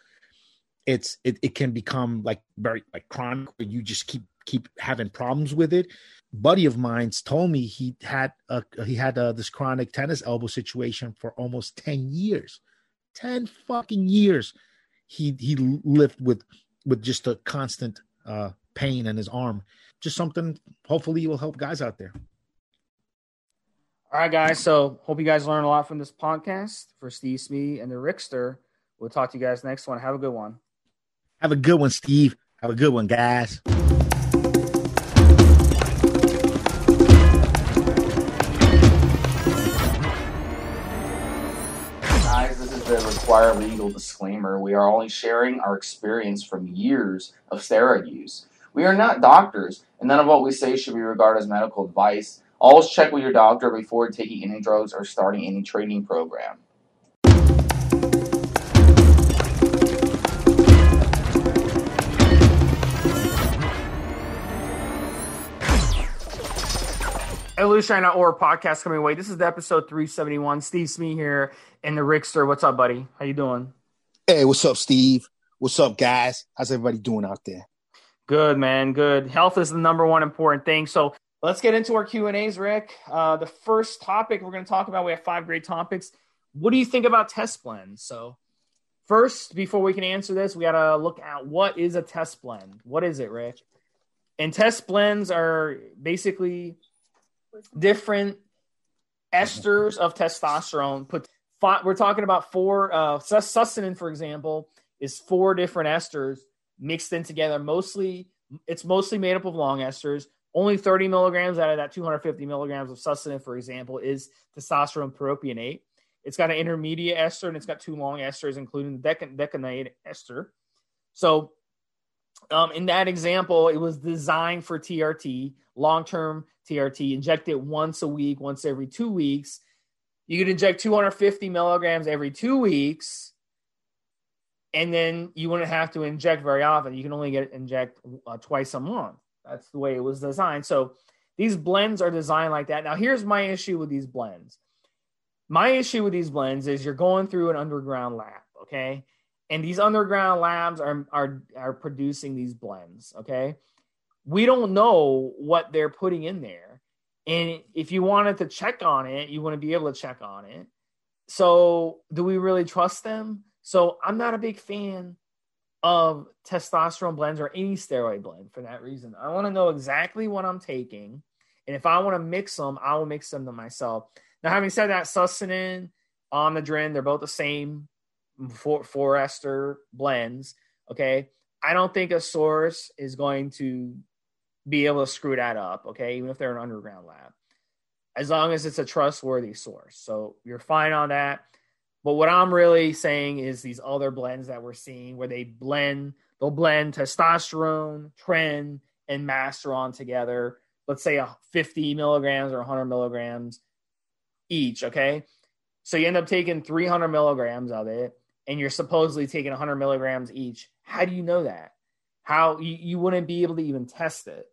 it's it, it can become like very like chronic where you just keep keep having problems with it. Buddy of mine's told me he had a, he had a, uh, this chronic tennis elbow situation for almost ten years, ten fucking years. He he lived with with just a constant uh, pain in his arm. Just something, hopefully, will help guys out there. All right, guys. So, hope you guys learned a lot from this podcast. For Steve Smee and the Rickster, we'll talk to you guys next one. Have a good one. Have a good one, Steve. Have a good one, guys. Guys, this is the required legal disclaimer. We are only sharing our experience from years of steroid use. We are not doctors, and none of what we say should be regarded as medical advice. Always check with your doctor before taking any drugs or starting any training program. Evolutionary.org podcast coming away. This is the episode 371. Steve Smee here in the Rickster. What's up, buddy? How you doing? Hey, what's up, Steve? What's up, guys? How's everybody doing out there? Good, man. Good. Health is the number one important thing. So let's get into our Q and A's, Rick. Uh, the first topic we're going to talk about. We have five great topics. What do you think about test blends? So first, before we can answer this, we got to look at what is a test blend. What is it, Rick? And test blends are basically different esters of testosterone. Put we're talking about four. Uh, for example, is four different esters mixed in together. Mostly, it's mostly made up of long esters. Only 30 milligrams out of that 250 milligrams of sustanon, for example, is testosterone propionate. It's got an intermediate ester and it's got two long esters, including the decon- decanoate ester. So, um, in that example, it was designed for TRT, long term TRT, inject it once a week, once every two weeks. You could inject 250 milligrams every two weeks, and then you wouldn't have to inject very often. You can only get inject uh, twice a month. That's the way it was designed. So these blends are designed like that. Now, here's my issue with these blends. My issue with these blends is you're going through an underground lab, okay? And these underground labs are are are producing these blends, okay? we don't know what they're putting in there. And if you wanted to check on it, you want to be able to check on it. So, do we really trust them? So, I'm not a big fan of testosterone blends or any steroid blend for that reason. I want to know exactly what I'm taking. And if I want to mix them, I will mix them to myself. Now, having said that, Sustanon, Omnadren, they're both the same four, four ester blends. Okay. I don't think a source is going to be able to screw that up, okay, even if they're an underground lab, as long as it's a trustworthy source. So you're fine on that. But what I'm really saying is these other blends that we're seeing where they blend, they'll blend testosterone, tren, and masteron together. Let's say a 50 milligrams or 100 milligrams each, okay? So you end up taking 300 milligrams of it, and you're supposedly taking 100 milligrams each. How do you know that? How you, you wouldn't be able to even test it.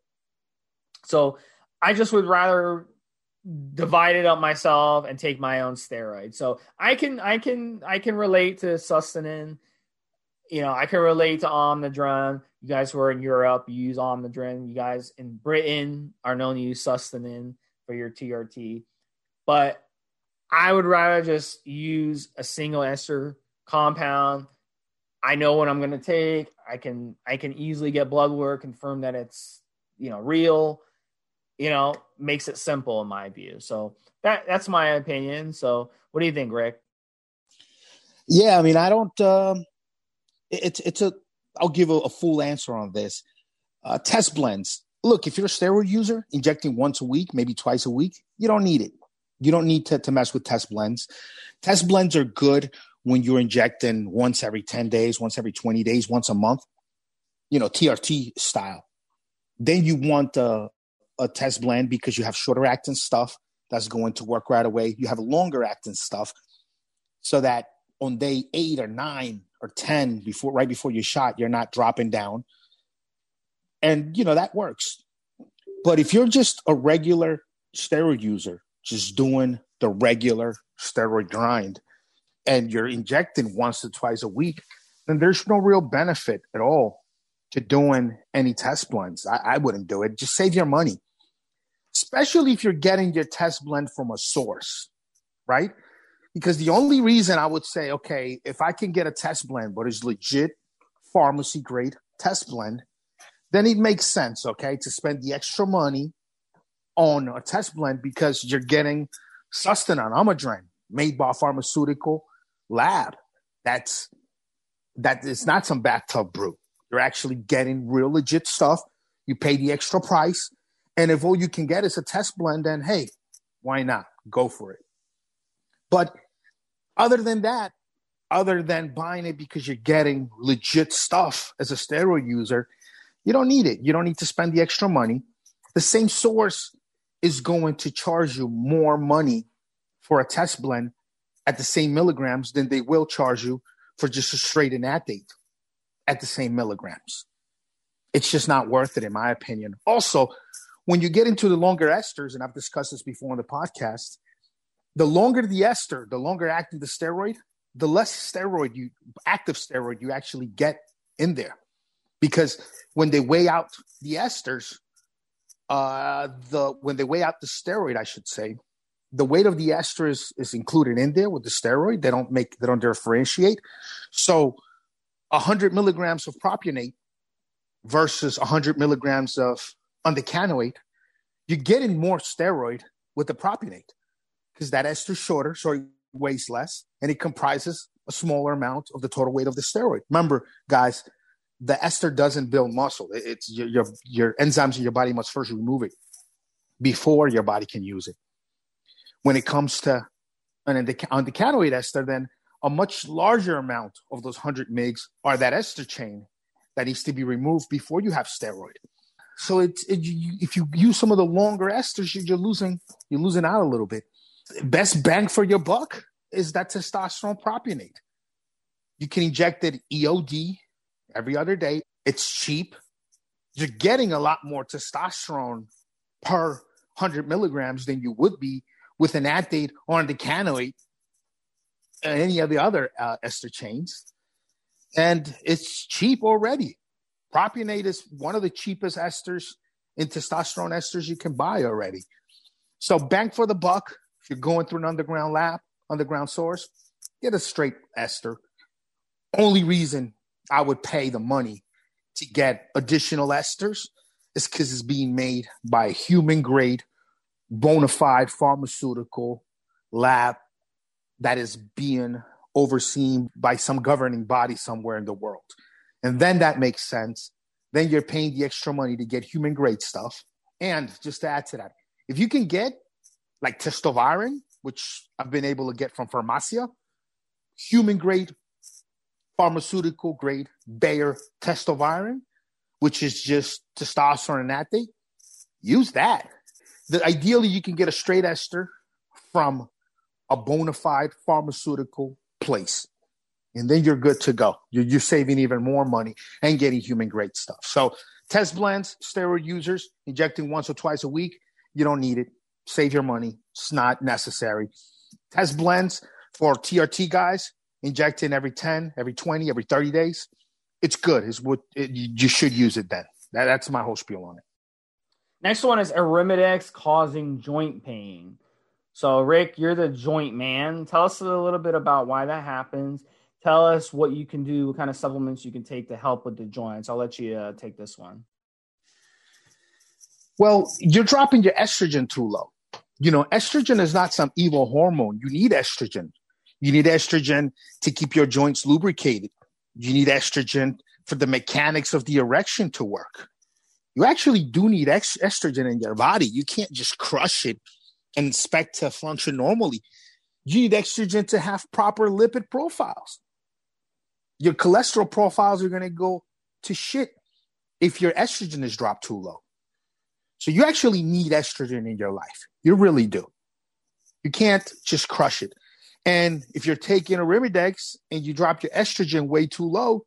So I just would rather divide it up myself and take my own steroid. So I can I can I can relate to Sustanon. You know, I can relate to Omnadren. You guys who are in Europe, you use Omnadren. You guys in Britain are known to use Sustanon for your TRT. But I would rather just use a single ester compound. I know what I'm going to take. I can I can easily get blood work confirm that it's you know real you know, makes it simple in my view. So that that's my opinion. So what do you think, Rick? Yeah, I mean, I don't. Um, it's it's a. I'll give a, a full answer on this. Uh, test blends. Look, if you're a steroid user, injecting once a week, maybe twice a week, you don't need it. You don't need to, to mess with test blends. Test blends are good when you're injecting once every 10 days, once every 20 days, once a month, you know, TRT style. Then you want uh, a test blend because you have shorter acting stuff that's going to work right away. You have longer acting stuff so that on day eight or nine or 10 before, right before your shot, you're not dropping down. And, you know, that works. But if you're just a regular steroid user, just doing the regular steroid grind, and you're injecting once or twice a week, then there's no real benefit at all to doing any test blends. I, I, wouldn't do it. Just save your money especially if you're getting your test blend from a source, right? Because the only reason I would say, okay, if I can get a test blend, but it's legit pharmacy grade test blend, then it makes sense, okay, to spend the extra money on a test blend because you're getting Sustanon, Omnadren, made by a pharmaceutical lab. That's that it's not some bathtub brew. You're actually getting real legit stuff. You pay the extra price and if all you can get is a test blend, then hey, why not? Go for it. But other than that, other than buying it because you're getting legit stuff as a steroid user, you don't need it. You don't need to spend the extra money. The same source is going to charge you more money for a test blend at the same milligrams than they will charge you for just a straight enanthate at the same milligrams. It's just not worth it, in my opinion. Also, when you get into the longer esters, and I've discussed this before on the podcast, the longer the ester, the longer active the steroid, the less steroid you active steroid you actually get in there. Because when they weigh out the esters, uh, the when they weigh out the steroid, I should say, the weight of the ester is, is included in there with the steroid. They don't make they don't differentiate. So, hundred milligrams of propionate versus hundred milligrams of undecanoate, you're getting more steroid with the propionate because that ester is shorter, so it weighs less, and it comprises a smaller amount of the total weight of the steroid. Remember, guys, the ester doesn't build muscle. It's your, your, your enzymes in your body must first remove it before your body can use it. When it comes to an undecanoate ester, then a much larger amount of those 100 mgs are that ester chain that needs to be removed before you have steroid. So it's it, if you use some of the longer esters, you're losing you're losing out a little bit. Best bang for your buck is that testosterone propionate. You can inject it EOD every other day. It's cheap. You're getting a lot more testosterone per 100 milligrams than you would be with an enanthate or an decanoate any of the other uh, ester chains. And it's cheap already. Propionate is one of the cheapest esters in testosterone esters you can buy already. So bank for the buck. If you're going through an underground lab, underground source, get a straight ester. Only reason I would pay the money to get additional esters is because it's being made by a human grade, bona fide pharmaceutical lab that is being overseen by some governing body somewhere in the world. And then that makes sense. Then you're paying the extra money to get human grade stuff. And just to add to that, if you can get like testoviron, which I've been able to get from Pharmacia, human grade, pharmaceutical grade Bayer testoviron, which is just testosterone enanthate, use that. The, ideally, you can get a straight ester from a bona fide pharmaceutical place and then you're good to go. You're, you're saving even more money and getting human grade stuff. So test blends, steroid users injecting once or twice a week, you don't need it. Save your money. It's not necessary. Test blends for TRT guys, injecting every 10, every 20, every 30 days. It's good. It's what it, you should use it then. That, that's my whole spiel on it. Next one is Arimidex causing joint pain. So, Rick, you're the joint man. Tell us a little bit about why that happens tell us what you can do, what kind of supplements you can take to help with the joints. I'll let you uh, take this one. Well, you're dropping your estrogen too low. You know, estrogen is not some evil hormone. You need estrogen. You need estrogen to keep your joints lubricated. You need estrogen for the mechanics of the erection to work. You actually do need ex- estrogen in your body. You can't just crush it and expect to function normally. You need estrogen to have proper lipid profiles your cholesterol profiles are going to go to shit if your estrogen is dropped too low. So you actually need estrogen in your life. You really do. You can't just crush it. And if you're taking a Arimidex and you drop your estrogen way too low,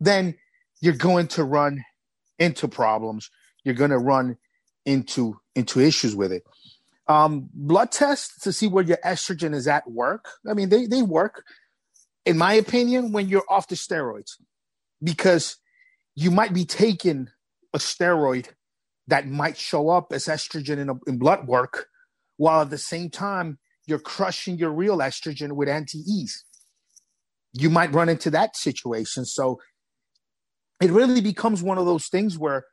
then you're going to run into problems. You're going to run into into issues with it. Um, blood tests to see where your estrogen is at work. I mean, they they work in my opinion, when you're off the steroids, because you might be taking a steroid that might show up as estrogen in, a, in blood work, while at the same time you're crushing your real estrogen with anti-E's. You might run into that situation. So it really becomes one of those things where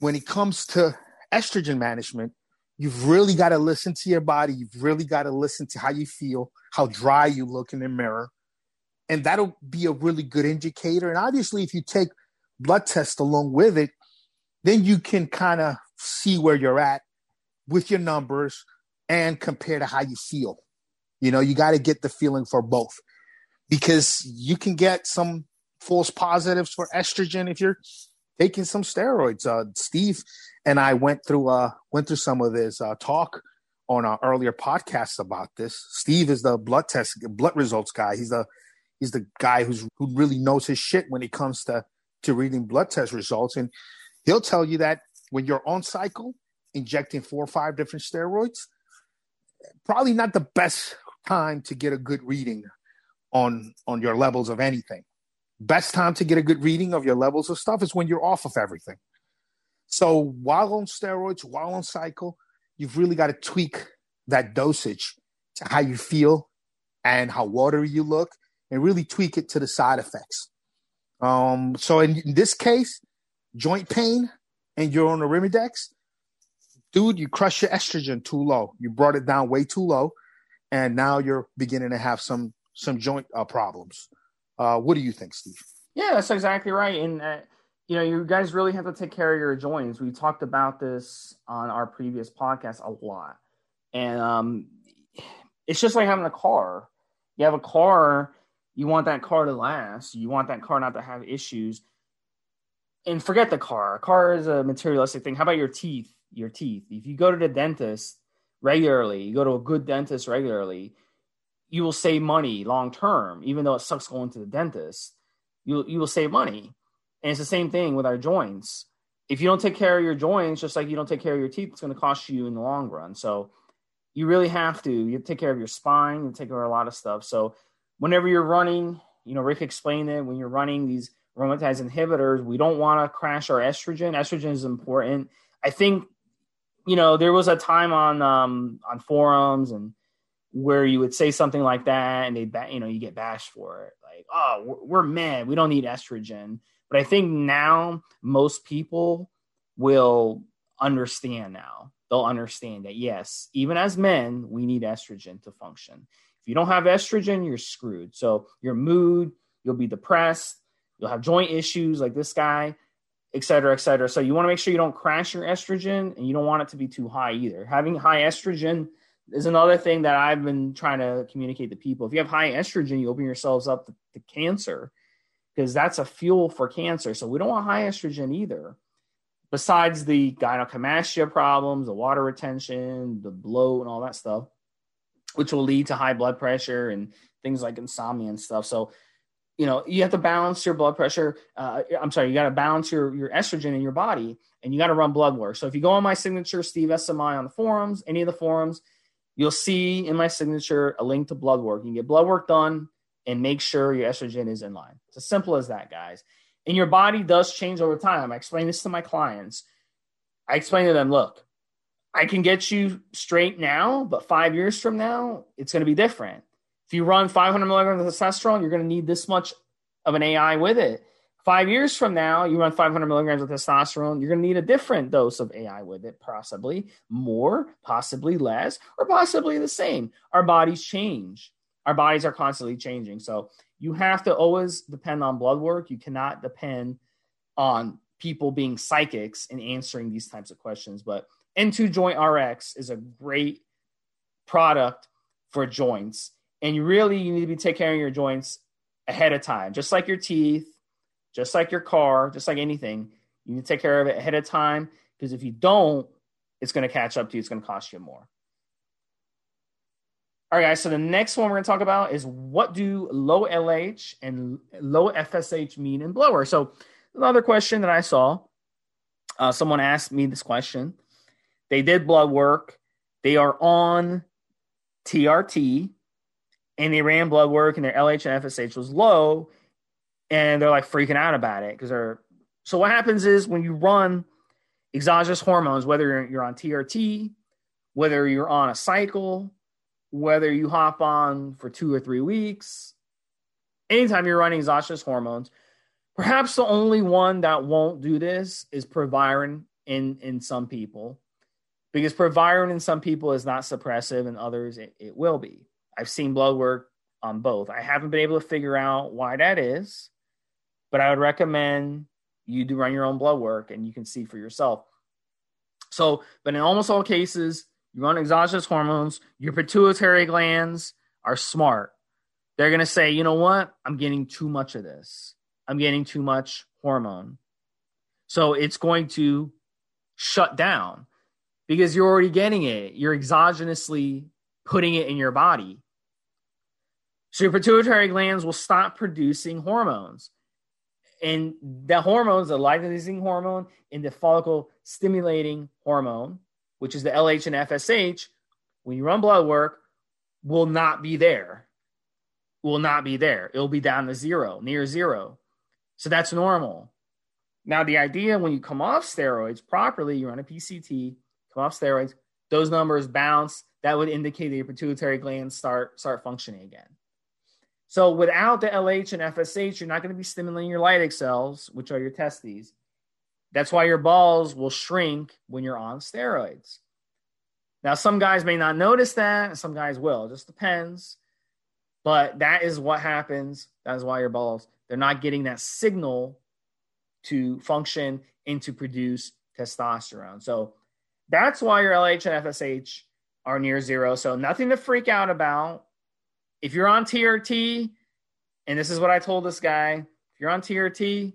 when it comes to estrogen management, you've really got to listen to your body. You've really got to listen to how you feel, how dry you look in the mirror, and that'll be a really good indicator. And obviously, if you take blood tests along with it, then you can kind of see where you're at with your numbers and compare to how you feel. You know, you got to get the feeling for both because you can get some false positives for estrogen if you're taking some steroids. Uh, Steve and I went through uh, went through some of this uh, talk on our earlier podcasts about this. Steve is the blood test blood results guy. He's the he's the guy who's who really knows his shit when it comes to to reading blood test results, and he'll tell you that when you're on cycle injecting four or five different steroids, probably not the best time to get a good reading on on your levels of anything. Best time to get a good reading of your levels of stuff is when you're off of everything. So while on steroids, while on cycle, you've really got to tweak that dosage to how you feel and how watery you look and really tweak it to the side effects. Um, so in, in this case, joint pain and you're on the Arimidex, dude, you crush your estrogen too low. You brought it down way too low, and now you're beginning to have some some joint uh, problems. Uh, what do you think, Steve? Yeah, that's exactly right. And uh, you know, you guys really have to take care of your joints. We talked about this on our previous podcast a lot, and um, it's just like having a car. You have a car, you want that car to last. You want that car not to have issues. And forget the car. A car is a materialistic thing. How about your teeth? Your teeth. If you go to the dentist regularly, you go to a good dentist regularly, you will save money long term, even though it sucks going to the dentist. You you will save money. And it's the same thing with our joints. If you don't take care of your joints, just like you don't take care of your teeth, it's going to cost you in the long run. So you really have to. You take care of your spine, you take care of a lot of stuff. So whenever you're running, you know, Rick explained it, when you're running these aromatase inhibitors, we don't want to crash our estrogen. Estrogen is important. I think, you know, there was a time on um, on forums and where you would say something like that, and they, you know, you get bashed for it, like, oh, we're, we're men, we don't need estrogen. But I think now most people will understand now. They'll understand that yes, even as men, we need estrogen to function. If you don't have estrogen, you're screwed. So your mood, you'll be depressed, you'll have joint issues like this guy, et cetera, et cetera. So you want to make sure you don't crash your estrogen and you don't want it to be too high either. Having high estrogen is another thing that I've been trying to communicate to people. If you have high estrogen, you open yourselves up to, to cancer because that's a fuel for cancer. So we don't want high estrogen either. Besides the gynecomastia problems, the water retention, the bloat, and all that stuff which will lead to high blood pressure and things like insomnia and stuff. So, you know, you have to balance your blood pressure. Uh, I'm sorry, you got to balance your, your estrogen in your body and you got to run blood work. So if you go on my signature, Steve SMI on the forums, any of the forums, you'll see in my signature a link to blood work. You can get blood work done and make sure your estrogen is in line. It's as simple as that, guys. And your body does change over time. I explain this to my clients. I explain to them, look, I can get you straight now, but five years from now, it's going to be different. If you run 500 milligrams of testosterone, you're going to need this much of an AI with it. Five years from now, you run 500 milligrams of testosterone, you're going to need a different dose of AI with it, possibly more, possibly less, or possibly the same. Our bodies change. Our bodies are constantly changing. So you have to always depend on blood work. You cannot depend on people being psychics and answering these types of questions. But N2 Joint RX is a great product for joints. And you really you need to be taking care of your joints ahead of time, just like your teeth, just like your car, just like anything. You need to take care of it ahead of time because if you don't, it's going to catch up to you. It's going to cost you more. All right, guys. So the next one we're going to talk about is what do low LH and low FSH mean in blower? So another question that I saw, uh, someone asked me this question. They did blood work. They are on TRT and they ran blood work and their LH and FSH was low and they're like freaking out about it because they're so what happens is when you run exogenous hormones, whether you're on TRT, whether you're on a cycle, whether you hop on for two or three weeks, anytime you're running exogenous hormones, perhaps the only one that won't do this is proviron in in some people because proviron in some people is not suppressive and others it, it will be. I've seen blood work on both. I haven't been able to figure out why that is, but I would recommend you do run your own blood work and you can see for yourself. So, but in almost all cases, you run exogenous hormones, your pituitary glands are smart. They're going to say, you know what? I'm getting too much of this. I'm getting too much hormone. So it's going to shut down because you're already getting it. You're exogenously putting it in your body. So your pituitary glands will stop producing hormones. And the hormones, the luteinizing hormone and the follicle stimulating hormone, which is the LH and FSH, when you run blood work, will not be there. Will not be there. It'll be down to zero, near zero. So that's normal. Now, the idea when you come off steroids properly, you run a PCT, come off steroids, those numbers bounce. That would indicate that your pituitary glands start start functioning again. So without the LH and FSH, you're not going to be stimulating your Leydig cells, which are your testes. That's why your balls will shrink when you're on steroids. Now, some guys may not notice that, some guys will. It just depends. But that is what happens. That is why your balls, they're not getting that signal to function and to produce testosterone. So that's why your LH and FSH are near zero. So nothing to freak out about. If you're on TRT, and this is what I told this guy, if you're on TRT,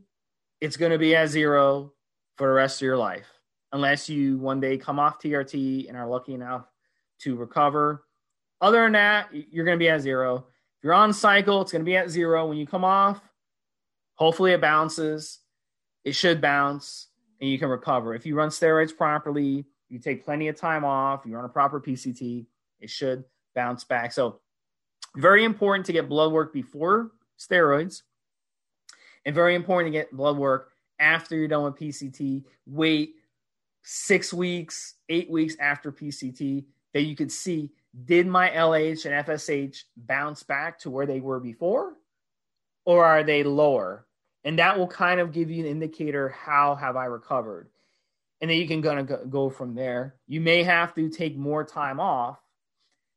it's going to be at zero for the rest of your life, unless you one day come off TRT and are lucky enough to recover. Other than that, you're going to be at zero. If you're on cycle, it's going to be at zero. When you come off, hopefully it bounces. It should bounce and you can recover. If you run steroids properly, you take plenty of time off, you run a proper PCT, it should bounce back. So, very important to get blood work before steroids, and very important to get blood work after you're done with PCT. Wait six weeks, eight weeks after PCT that you could see did my LH and FSH bounce back to where they were before, or are they lower? And that will kind of give you an indicator how have I recovered and then you can gonna go from there. You may have to take more time off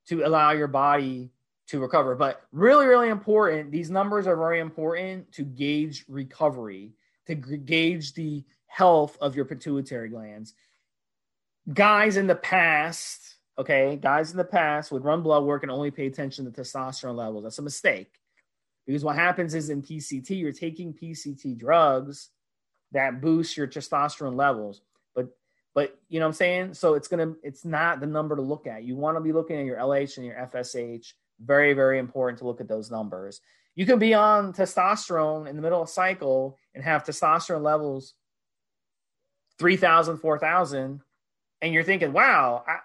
to allow your body to recover, but really, really important. These numbers are very important to gauge recovery, to gauge the health of your pituitary glands. Guys in the past, okay, guys in the past would run blood work and only pay attention to testosterone levels. That's a mistake because what happens is in PCT, you're taking PCT drugs that boost your testosterone levels but but you know what I'm saying? So it's gonna it's not the number to look at. You want to be looking at your LH and your FSH. Very, very important to look at those numbers. You can be on testosterone in the middle of cycle and have testosterone levels 3,000, 4,000, and you're thinking, wow, I,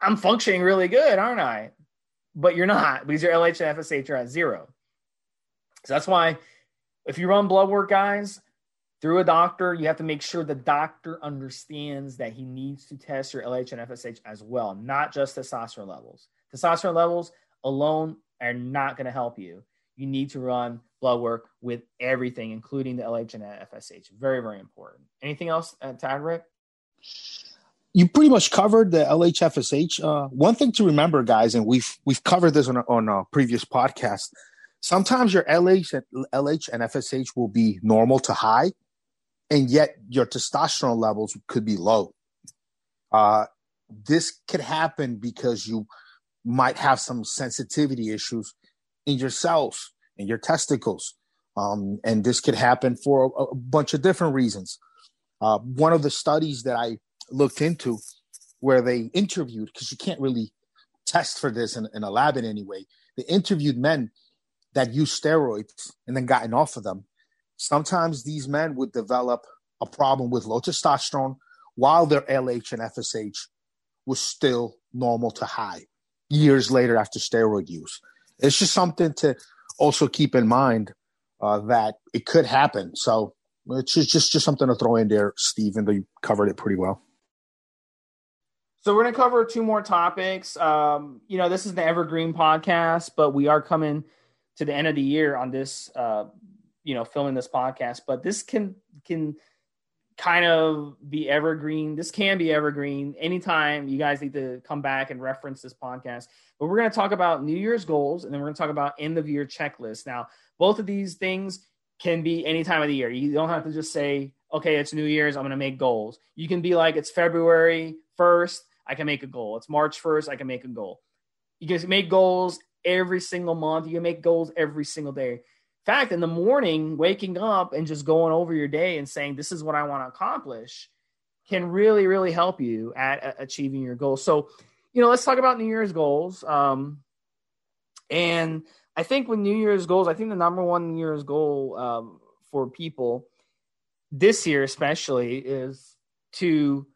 I'm functioning really good, aren't I? But you're not because your LH and FSH are at zero. So that's why if you run blood work, guys, through a doctor, you have to make sure the doctor understands that he needs to test your LH and FSH as well, not just testosterone levels. Testosterone levels alone are not going to help you. You need to run blood work with everything, including the LH and FSH. Very, very important. Anything else uh, to add, Rick? You pretty much covered the LHFSH. Uh, one thing to remember, guys, and we've we've covered this on a, on a previous podcast. Sometimes your LH and LH and FSH will be normal to high, and yet your testosterone levels could be low. Uh, this could happen because you might have some sensitivity issues in your cells, in your testicles. Um, and this could happen for a, a bunch of different reasons. Uh, one of the studies that I looked into where they interviewed, because you can't really test for this in, in a lab in any way, they interviewed men that used steroids and then gotten off of them sometimes these men would develop a problem with low testosterone while their LH and FSH was still normal to high years later after steroid use. It's just something to also keep in mind uh, that it could happen. So it's just, just just something to throw in there, Stephen. You covered it pretty well. So we're going to cover two more topics. Um, you know, this is the Evergreen podcast, but we are coming to the end of the year on this uh, you know filming this podcast but this can can kind of be evergreen. This can be evergreen anytime you guys need to come back and reference this podcast. But we're going to talk about new year's goals and then we're going to talk about end of year checklist. Now both of these things can be any time of the year. You don't have to just say okay it's new year's i'm going to make goals. You can be like it's february 1st i can make a goal. It's march 1st i can make a goal. You can make goals every single month. You can make goals every single day fact, in the morning, waking up and just going over your day and saying, This is what I want to accomplish can really, really help you at, at achieving your goals. So, you know, let's talk about New Year's goals. Um, and I think with New Year's goals, I think the number one New Year's goal um, for people this year, especially, is to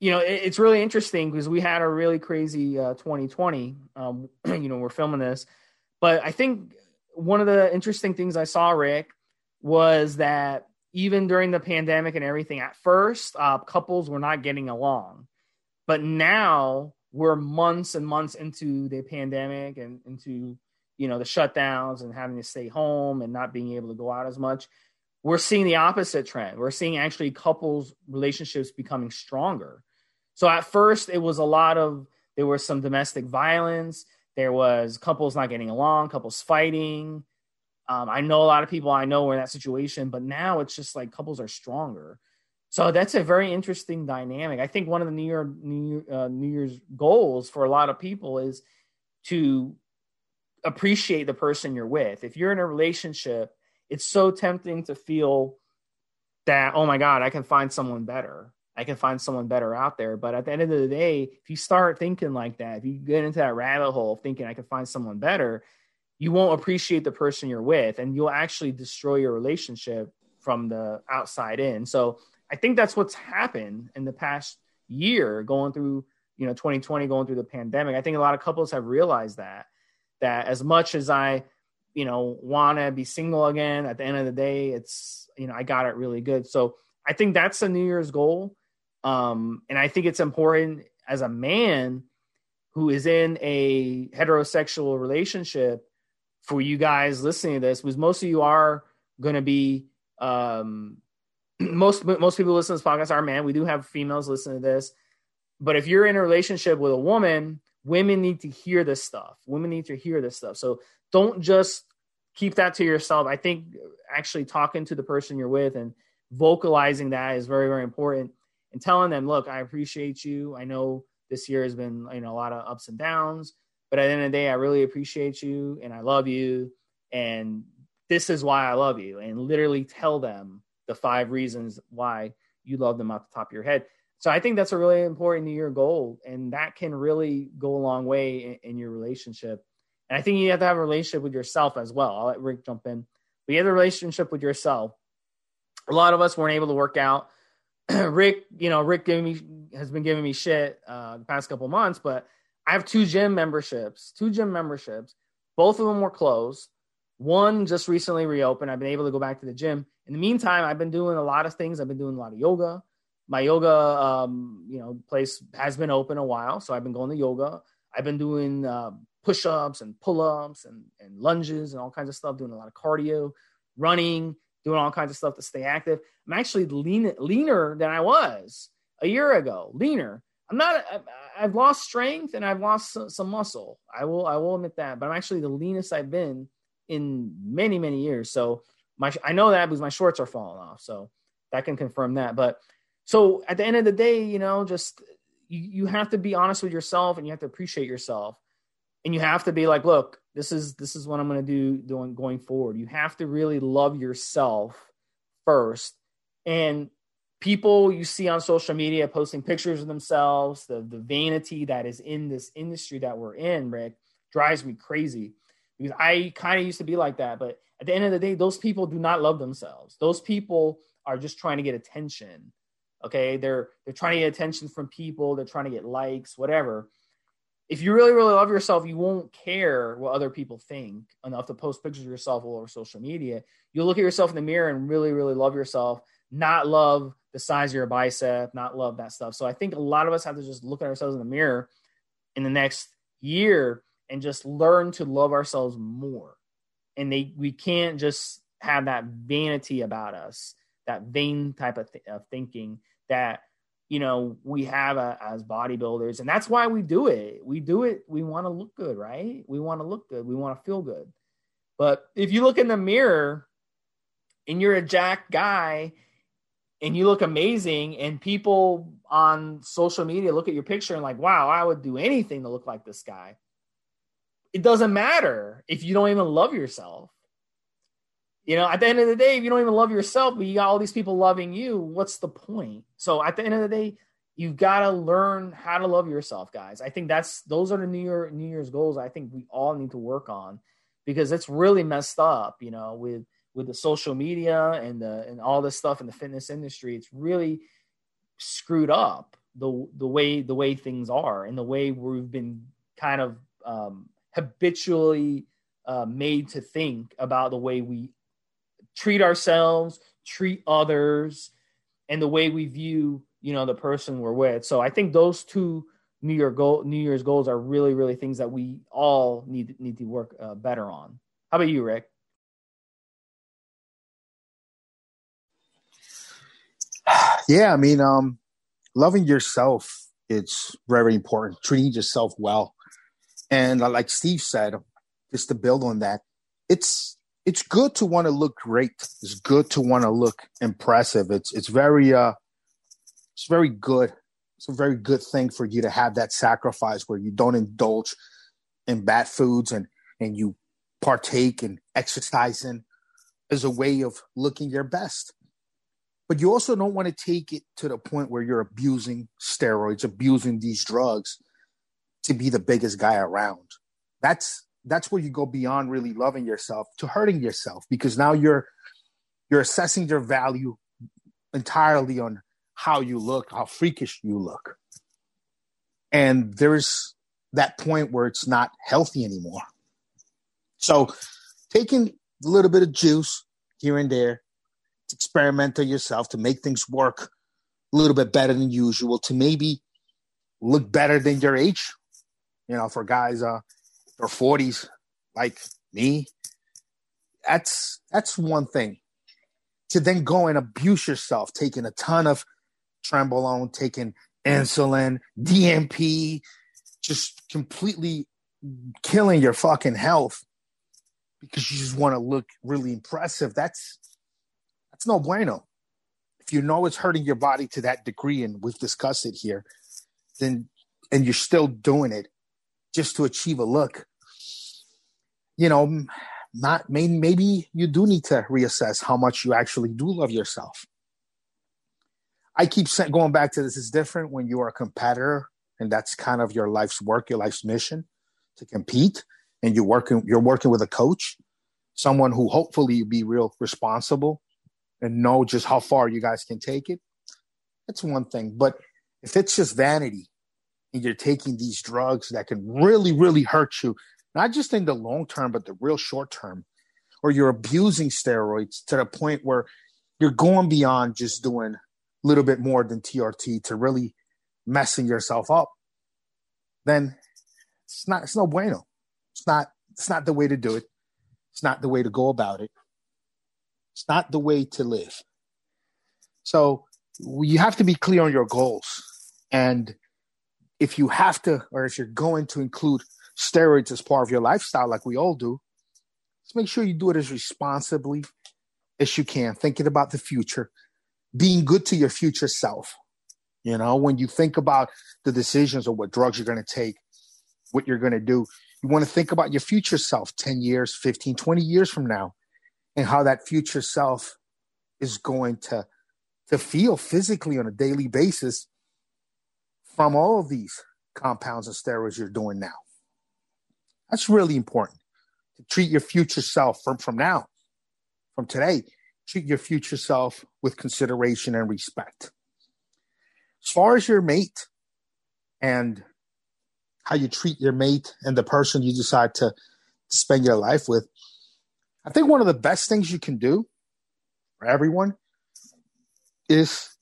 you know, it, it's really interesting because we had a really crazy uh, 2020. Um, you know, we're filming this, but I think one of the interesting things I saw, Rick, was that even during the pandemic and everything, at first, uh, couples were not getting along. But now we're months and months into the pandemic and into, you know, the shutdowns and having to stay home and not being able to go out as much. We're seeing the opposite trend. We're seeing actually couples relationships becoming stronger. So at first it was a lot of there was some domestic violence, there was couples not getting along, couples fighting, um, I know a lot of people I know were in that situation, but now it's just like couples are stronger. So that's a very interesting dynamic. I think one of the New Year New, uh, New Year's goals for a lot of people is to appreciate the person you're with. If you're in a relationship, it's so tempting to feel that oh my god, I can find someone better. I can find someone better out there. But at the end of the day, if you start thinking like that, if you get into that rabbit hole thinking I can find someone better, you won't appreciate the person you're with and you'll actually destroy your relationship from the outside in. So I think that's what's happened in the past year going through, you know, 2020 going through the pandemic. I think a lot of couples have realized that that as much as I, you know, want to be single again at the end of the day, it's, you know, I got it really good. So I think that's a New Year's goal. Um, and I think it's important as a man who is in a heterosexual relationship for you guys listening to this because most of you are going to be um, most most people listen to this podcast are men. We do have females listening to this, but if you're in a relationship with a woman, women need to hear this stuff. Women need to hear this stuff. So don't just keep that to yourself. I think actually talking to the person you're with and vocalizing that is very very important and telling them, look, I appreciate you. I know this year has been you know a lot of ups and downs. But at the end of the day, I really appreciate you and I love you. And this is why I love you. And literally tell them the five reasons why you love them off the top of your head. So I think that's a really important Year goal. And that can really go a long way in, in your relationship. And I think you have to have a relationship with yourself as well. I'll let Rick jump in. But you have a relationship with yourself. A lot of us weren't able to work out. Rick, you know, Rick giving me has been giving me shit uh, the past couple months, but I have two gym memberships, two gym memberships. Both of them were closed. One just recently reopened. I've been able to go back to the gym. In the meantime, I've been doing a lot of things. I've been doing a lot of yoga. My yoga, um, you know, place has been open a while, so I've been going to yoga. I've been doing uh, push-ups and pull-ups and, and lunges and all kinds of stuff. Doing a lot of cardio, running, doing all kinds of stuff to stay active. I'm actually lean, leaner than I was a year ago. Leaner I'm not. I've lost strength and I've lost some, muscle. I will. I will admit that. But I'm actually the leanest I've been in many many years. So my I know that because my shorts are falling off. So that can confirm that. But so at the end of the day, you know, just you, you have to be honest with yourself and you have to appreciate yourself. And you have to be like, look, this is this is what I'm going to do doing going forward. You have to really love yourself first. And people you see on social media posting pictures of themselves, the, the vanity that is in this industry that we're in, Rick, drives me crazy because I kind of used to be like that. But at the end of the day, those people do not love themselves. Those people are just trying to get attention. Okay. They're, they're trying to get attention from people. They're trying to get likes, whatever. If you really, really love yourself, you won't care what other people think enough to post pictures of yourself all over social media. You'll look at yourself in the mirror and really, really love yourself, not love the size of your bicep, not love that stuff. So I think a lot of us have to just look at ourselves in the mirror in the next year and just learn to love ourselves more. And they we can't just have that vanity about us, that vain type of, th- of thinking that you know we have a, as bodybuilders, and that's why we do it. We do it. We want to look good, right? We want to look good. We want to feel good. But if you look in the mirror and you're a jack guy and you look amazing and people on social media look at your picture and like wow i would do anything to look like this guy it doesn't matter if you don't even love yourself you know at the end of the day if you don't even love yourself but you got all these people loving you what's the point so at the end of the day you've got to learn how to love yourself guys i think that's those are the new year new year's goals i think we all need to work on because it's really messed up you know with with the social media and the and all this stuff in the fitness industry, it's really screwed up. the the way the way things are and the way we've been kind of um, habitually uh, made to think about the way we treat ourselves, treat others, and the way we view you know the person we're with. So I think those two New Year goal New Year's goals are really really things that we all need need to work uh, better on. How about you, Rick? Yeah, I mean, um, loving yourself it's very important. Treating yourself well, and like Steve said, just to build on that, it's it's good to want to look great. It's good to want to look impressive. It's it's very uh, it's very good. It's a very good thing for you to have that sacrifice where you don't indulge in bad foods and and you partake in exercising as a way of looking your best but you also don't want to take it to the point where you're abusing steroids, abusing these drugs to be the biggest guy around. That's that's where you go beyond really loving yourself to hurting yourself because now you're you're assessing your value entirely on how you look, how freakish you look. And there's that point where it's not healthy anymore. So taking a little bit of juice here and there experiment on yourself to make things work a little bit better than usual to maybe look better than your age. You know, for guys uh or 40s like me, that's that's one thing. To then go and abuse yourself, taking a ton of trenbolone, taking insulin, DNP, just completely killing your fucking health because you just want to look really impressive. That's that's no bueno. If you know it's hurting your body to that degree, and we've discussed it here, then and you're still doing it just to achieve a look, you know, not maybe you do need to reassess how much you actually do love yourself. I keep going back to this. is different when you are a competitor, and that's kind of your life's work, your life's mission to compete, and you're working you're working with a coach, someone who hopefully be real responsible and know just how far you guys can take it, that's one thing. But if it's just vanity and you're taking these drugs that can really, really hurt you, not just in the long term, but the real short term, or you're abusing steroids to the point where you're going beyond just doing a little bit more than TRT to really messing yourself up, then it's not it's no bueno. It's not it's not the way to do it. It's not the way to go about it. It's not the way to live. So you have to be clear on your goals. And if you have to, or if you're going to include steroids as part of your lifestyle, like we all do, just make sure you do it as responsibly as you can, thinking about the future, being good to your future self. You know, when you think about the decisions of what drugs you're going to take, what you're going to do, you want to think about your future self 10 years, 15, 20 years from now and how that future self is going to to feel physically on a daily basis from all of these compounds and steroids you're doing now. That's really important to treat your future self from, from now, from today. Treat your future self with consideration and respect. As far as your mate and how you treat your mate and the person you decide to, to spend your life with, I think one of the best things you can do for everyone is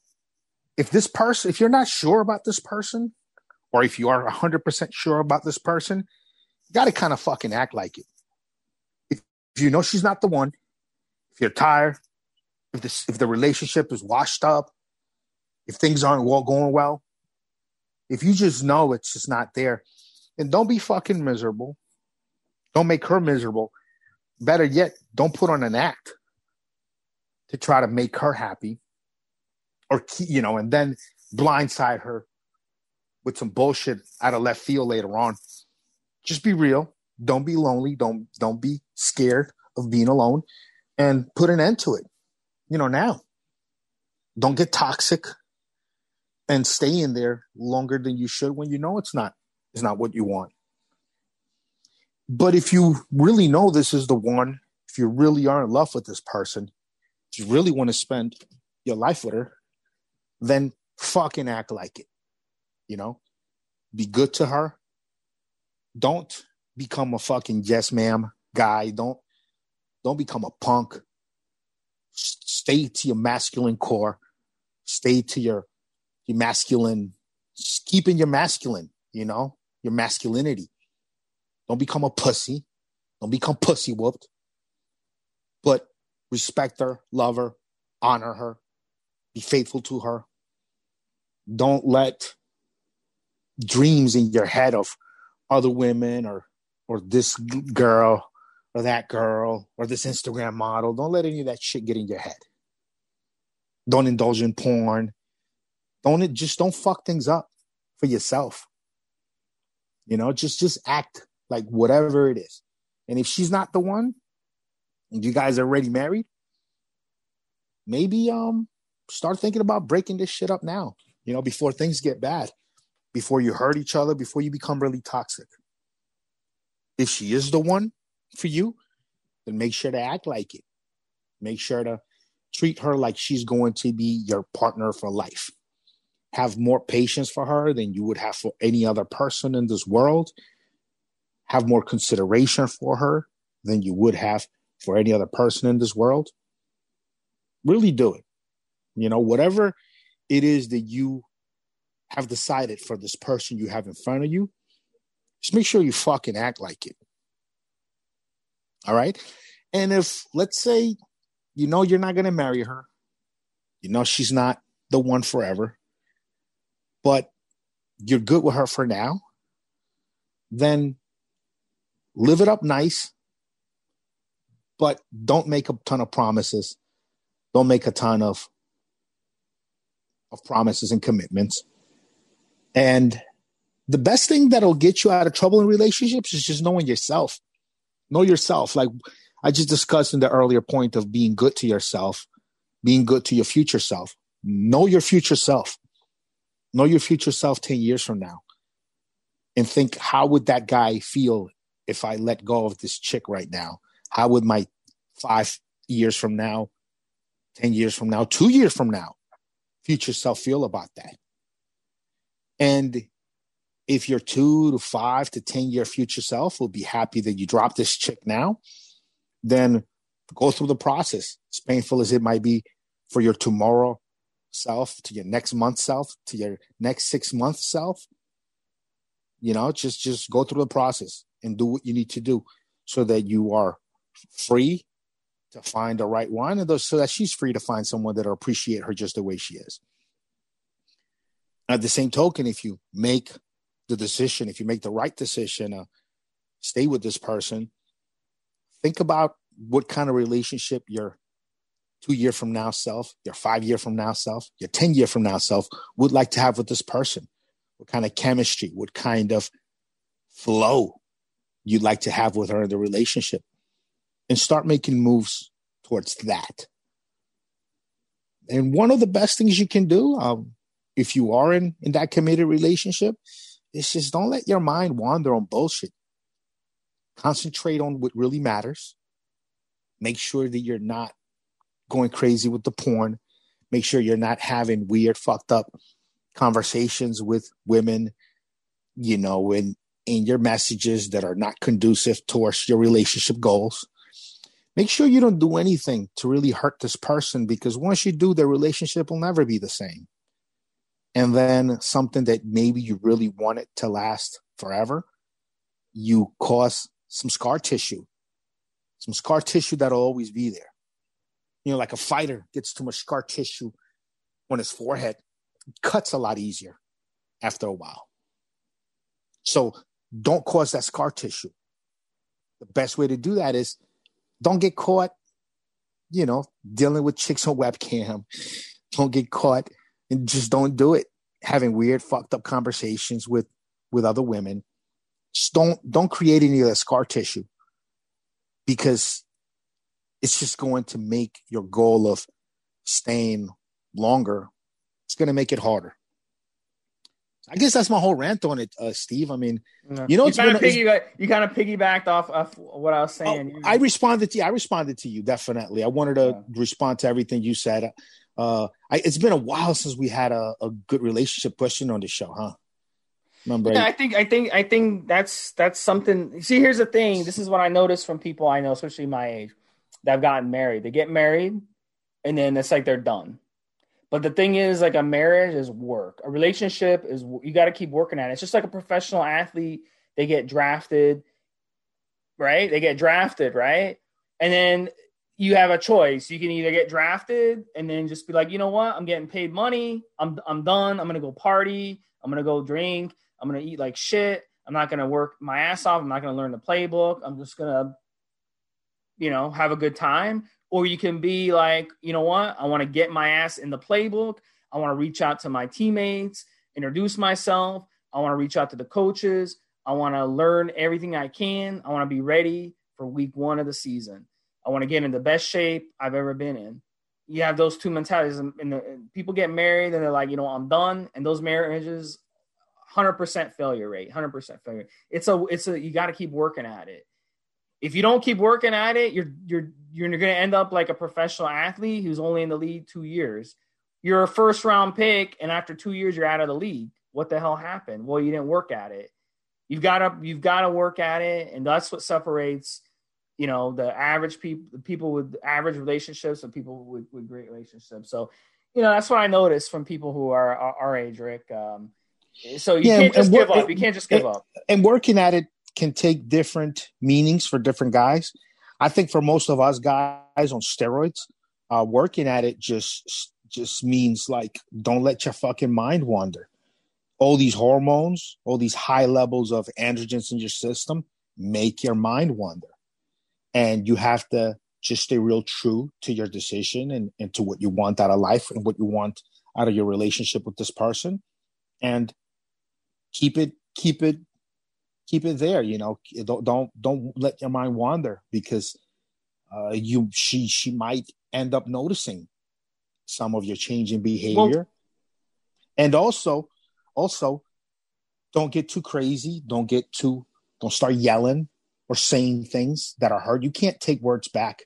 if this person, if you're not sure about this person, or if you are 100% sure about this person, you got to kind of fucking act like it. If, if you know she's not the one, if you're tired, if this if the relationship is washed up, if things aren't well going well, if you just know it's just not there, then don't be fucking miserable. Don't make her miserable better yet, don't put on an act to try to make her happy or, you know, and then blindside her with some bullshit out of left field later on. Just be real. Don't be lonely. Don't, don't be scared of being alone and put an end to it. You know, now don't get toxic and stay in there longer than you should when you know it's not, it's not what you want. But if you really know this is the one, if you really are in love with this person, if you really want to spend your life with her, then fucking act like it. You know, be good to her. Don't become a fucking yes ma'am guy. Don't don't become a punk. Stay to your masculine core. Stay to your your masculine. Keeping your masculine. You know your masculinity. Don't become a pussy. Don't become pussy whooped. But respect her, love her, honor her, be faithful to her. Don't let dreams in your head of other women or or this girl or that girl or this Instagram model. Don't let any of that shit get in your head. Don't indulge in porn. Don't just don't fuck things up for yourself. You know, just just act like whatever it is. And if she's not the one, and you guys are already married, maybe um start thinking about breaking this shit up now, you know, before things get bad, before you hurt each other, before you become really toxic. If she is the one for you, then make sure to act like it. Make sure to treat her like she's going to be your partner for life. Have more patience for her than you would have for any other person in this world. Have more consideration for her than you would have for any other person in this world. Really do it. You know, whatever it is that you have decided for this person you have in front of you, just make sure you fucking act like it. All right. And if, let's say, you know, you're not going to marry her, you know, she's not the one forever, but you're good with her for now, then live it up nice, but don't make a ton of promises. Don't make a ton of of promises and commitments. And the best thing that'll get you out of trouble in relationships is just knowing yourself. Know yourself. Like I just discussed in the earlier point of being good to yourself, being good to your future self. Know your future self. Know your future self 10 years from now. And think, how would that guy feel if I let go of this chick right now? How would my five years from now, 10 years from now, two years from now, future self feel about that? And if your two to five to 10 year future self will be happy that you dropped this chick now, then go through the process, as painful as it might be for your tomorrow self, to your next month self, to your next six month self. You know, just just go through the process and do what you need to do so that you are free to find the right one and so that she's free to find someone that'll appreciate her just the way she is. At the same token, if you make the decision, if you make the right decision, uh, stay with this person, think about what kind of relationship your two year from now self, your five year from now self, your 10 year from now self would like to have with this person. What kind of chemistry, what kind of flow you'd like to have with her in the relationship and start making moves towards that. And one of the best things you can do, um, if you are in, in that committed relationship, is just don't let your mind wander on bullshit. Concentrate on what really matters. Make sure that you're not going crazy with the porn. Make sure you're not having weird, fucked up conversations with women, you know, in in your messages that are not conducive towards your relationship goals. Make sure you don't do anything to really hurt this person because once you do, their relationship will never be the same. And then something that maybe you really want it to last forever, you cause some scar tissue, some scar tissue that'll always be there. You know, like a fighter gets too much scar tissue on his forehead, cuts a lot easier after a while. So don't cause that scar tissue. The best way to do that is don't get caught, you know, dealing with chicks on webcam. Don't get caught and just don't do it. Having weird, fucked up conversations with with other women. Just don't don't create any of that scar tissue because it's just going to make your goal of staying longer. It's going to make it harder. I guess that's my whole rant on it, uh, Steve. I mean, you know, you kind, of you kind of piggybacked off of what I was oh, saying. Oh, I responded to you. I responded to you definitely. I wanted to yeah. respond to everything you said. Uh, I, it's been a while since we had a, a good relationship question on the show, huh? Remember, yeah, I think I think I think that's that's something. See, here's the thing. This is what I noticed from people I know, especially my age, that have gotten married. They get married, and then it's like they're done. But the thing is, like a marriage is work. A relationship is you got to keep working at it. It's just like a professional athlete. They get drafted, right? They get drafted, right? And then you have a choice. You can either get drafted and then just be like, you know what, I'm getting paid money. I'm I'm done. I'm gonna go party. I'm gonna go drink. I'm gonna eat like shit. I'm not gonna work my ass off. I'm not gonna learn the playbook. I'm just gonna, you know, have a good time. Or you can be like, you know what, I want to get my ass in the playbook. I want to reach out to my teammates, introduce myself. I want to reach out to the coaches. I want to learn everything I can. I want to be ready for week one of the season. I want to get in the best shape I've ever been in. You have those two mentalities, and, the, people get married and they're like, you know, I'm done. And those marriages, hundred percent failure rate, hundred percent failure. It's a, it's a, you got to keep working at it. If you don't keep working at it, you're you're you're going to end up like a professional athlete who's only in the league two years. You're a first round pick, and after two years, you're out of the league. What the hell happened? Well, you didn't work at it. You've got to you've got to work at it, and that's what separates you know the average people people with average relationships and people with, with great relationships so you know that's what i noticed from people who are our age rick um, so you yeah, can't just give up you can't just give up and working at it can take different meanings for different guys. I think for most of us guys on steroids uh, working at it just just means like don't let your fucking mind wander. All these hormones all these high levels of androgens in your system make your mind wander. And you have to just stay real true to your decision and, and to what you want out of life and what you want out of your relationship with this person. And keep it keep it keep it there you know don't don't, don't let your mind wander because uh, you she she might end up noticing some of your changing behavior well, and also also don't get too crazy don't get too don't start yelling or saying things that are hurt. You can't take words back.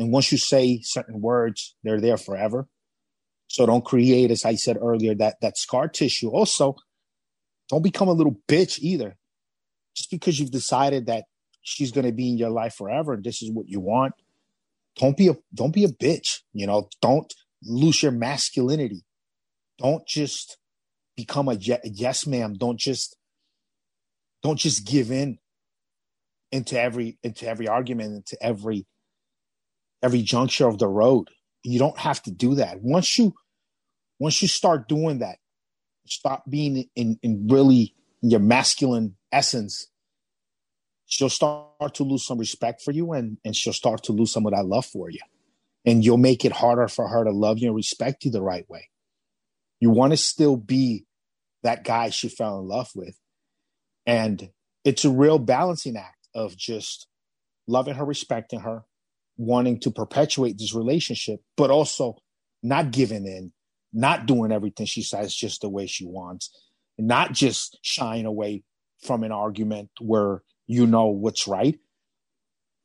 And once you say certain words, they're there forever. So don't create, as I said earlier, that that scar tissue. Also, don't become a little bitch either. Just because you've decided that she's going to be in your life forever and this is what you want, don't be a don't be a bitch. You know, don't lose your masculinity. Don't just become a yes ma'am. Don't just don't just give in into every into every argument into every every juncture of the road you don't have to do that once you once you start doing that stop being in in really your masculine essence she'll start to lose some respect for you and and she'll start to lose some of that love for you. And you'll make it harder for her to love you and respect you the right way. You want to still be that guy she fell in love with. And it's a real balancing act of just loving her, respecting her, wanting to perpetuate this relationship, but also not giving in, not doing everything she says just the way she wants, not just shying away from an argument where you know what's right.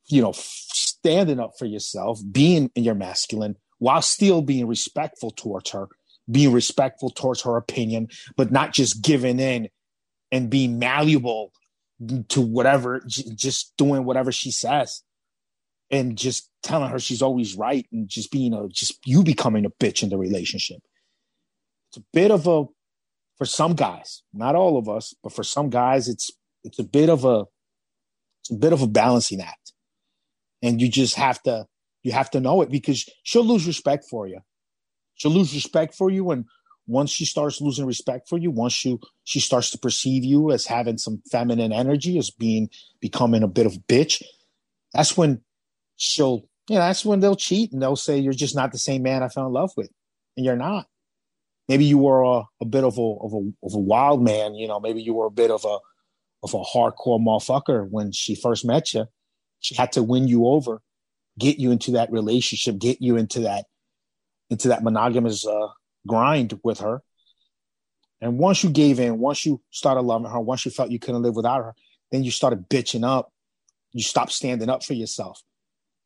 You know, standing up for yourself, being in your masculine while still being respectful towards her, being respectful towards her opinion, but not just giving in and being malleable to whatever, just doing whatever she says, and just telling her she's always right, and just being a just you becoming a bitch in the relationship. It's a bit of a for some guys, not all of us, but for some guys, it's it's a bit of a a bit of a balancing act, and you just have to you have to know it because she'll lose respect for you. She'll lose respect for you, and once she starts losing respect for you, once you she starts to perceive you as having some feminine energy, as being becoming a bit of a bitch, that's when she'll you know, that's when they'll cheat and they'll say you're just not the same man I fell in love with. And you're not. Maybe you were a, a bit of a of a of a wild man, you know, maybe you were a bit of a of a hardcore motherfucker when she first met you. She had to win you over, get you into that relationship, get you into that into that monogamous uh, grind with her. And once you gave in, once you started loving her, once you felt you couldn't live without her, then you started bitching up. You stopped standing up for yourself.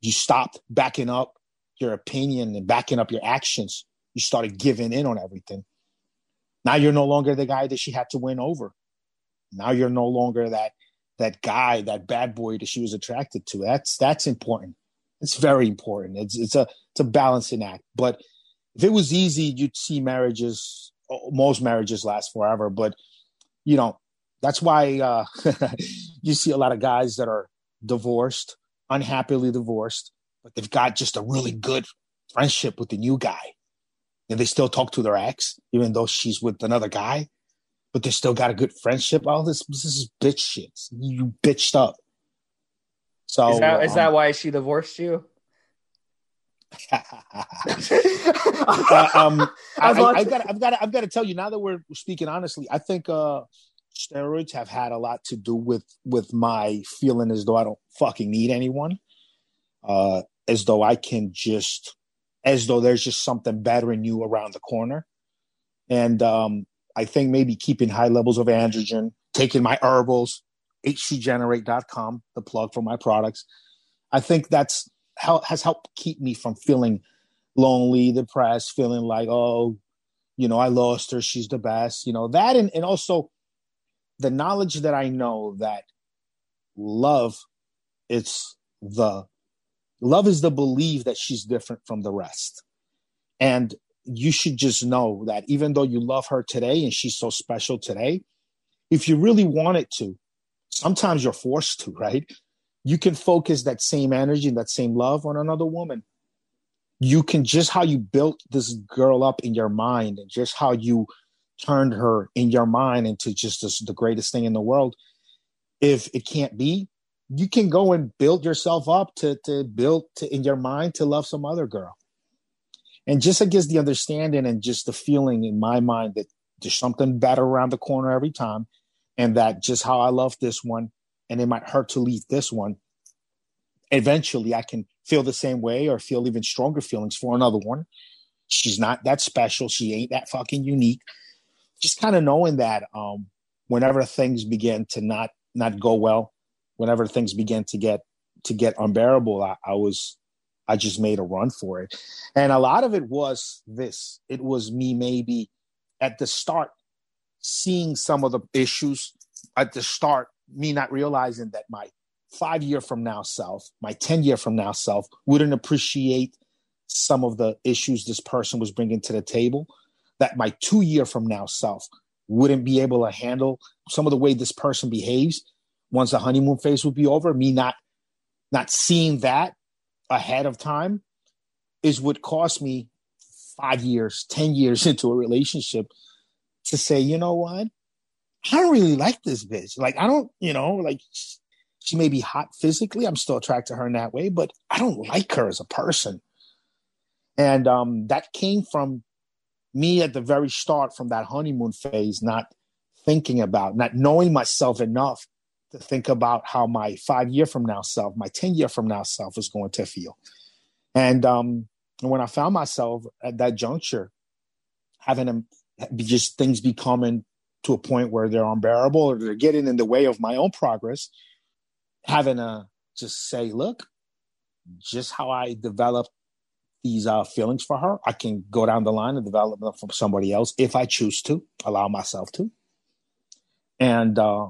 You stopped backing up your opinion and backing up your actions. You started giving in on everything. Now you're no longer the guy that she had to win over. Now you're no longer that that guy, that bad boy that she was attracted to. That's that's important. It's very important. It's it's a it's a balancing act. But if it was easy, you'd see marriages. Most marriages last forever, but you know that's why uh, you see a lot of guys that are divorced, unhappily divorced, but they've got just a really good friendship with the new guy, and they still talk to their ex, even though she's with another guy but they still got a good friendship. All this, this is bitch shit. You bitched up. So is that, um, is that why she divorced you? uh, um, I, have got, I've got, I've got to tell you now that we're speaking honestly. I think uh, steroids have had a lot to do with with my feeling as though I don't fucking need anyone, uh, as though I can just, as though there's just something better in you around the corner, and um, I think maybe keeping high levels of androgen, taking my herbals, hcgenerate.com, the plug for my products. I think that's how has helped keep me from feeling lonely, depressed, feeling like, oh, you know, I lost her, she's the best, you know, that and, and also the knowledge that I know that love it's the love is the belief that she's different from the rest. And you should just know that even though you love her today and she's so special today, if you really wanted to, sometimes you're forced to, right? You can focus that same energy and that same love on another woman. You can just how you built this girl up in your mind and just how you turned her in your mind into just this, the greatest thing in the world. If it can't be, you can go and build yourself up to to build to, in your mind to love some other girl. And just against the understanding and just the feeling in my mind that there's something better around the corner every time. And that just how i love this one and it might hurt to leave this one. Eventually i can feel the same way or feel even stronger feelings for another one. She's not that special. She ain't that fucking unique. Just kind of knowing that um whenever things begin to not not go well whenever things began to get to get unbearable I, I was I just made a run for it. And a lot of it was this it was me maybe at the start seeing some of the issues at the start, me not realizing that my five year from now self, my 10 year from now self wouldn't appreciate some of the issues this person was bringing to the table, that my two year from now self wouldn't be able to handle some of the way this person behaves once the honeymoon phase would be over, me not not seeing that ahead of time is what cost me five years, 10 years into a relationship to say, you know what? I don't really like this bitch. Like, I don't, you know, like she may be hot physically. I'm still attracted to her in that way, but I don't like her as a person. And um, that came from me at the very start from that honeymoon phase, not thinking about, not knowing myself enough to think about how my five year from now self, my 10 year from now self is going to feel. And um, when I found myself at that juncture, having just things becoming to a point where they're unbearable or they're getting in the way of my own progress, having to just say, look, just how I developed these uh, feelings for her, I can go down the line and develop them from somebody else if I choose to, allow myself to. And uh,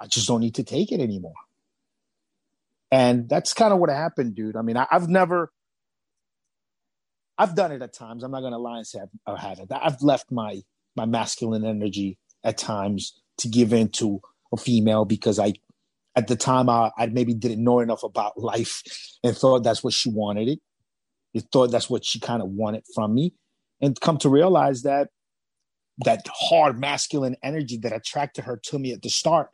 I just don't need to take it anymore. And that's kind of what happened, dude. I mean, I, have never, I've done it at times. I'm not going to lie and say I've, I haven't. I've left my my masculine energy at times to give in to a female because I, at the time, I, I maybe didn't know enough about life and thought that's what she wanted it. It thought that's what she kind of wanted from me, and come to realize that that hard masculine energy that attracted her to me at the start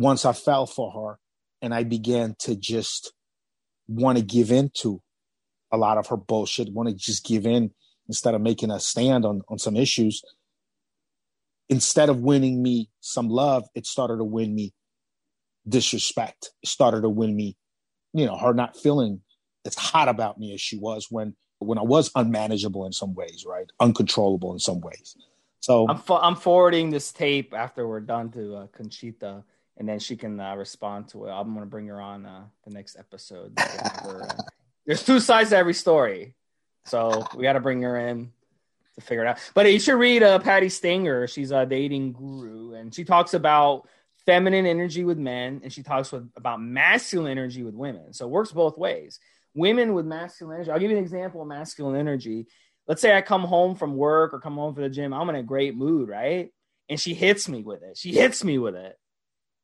once I fell for her and I began to just want to give in to a lot of her bullshit, want to just give in instead of making a stand on, on some issues. Instead of winning me some love, it started to win me disrespect. It started to win me, you know, her not feeling as hot about me as she was when when I was unmanageable in some ways, right? Uncontrollable in some ways. So I'm, I'm forwarding this tape after we're done to uh, Conchita and then she can uh, respond to it. I'm gonna bring her on uh, the next episode. uh, there's two sides to every story, so we got to bring her in. to figure it out. But you should read uh, Patti Stanger. She's a dating guru, and she talks about feminine energy with men, and she talks with, about masculine energy with women. So it works both ways. Women with masculine energy. I'll give you an example of masculine energy. Let's say I come home from work or come home from the gym. I'm in a great mood, right? And she hits me with it. She hits me with it.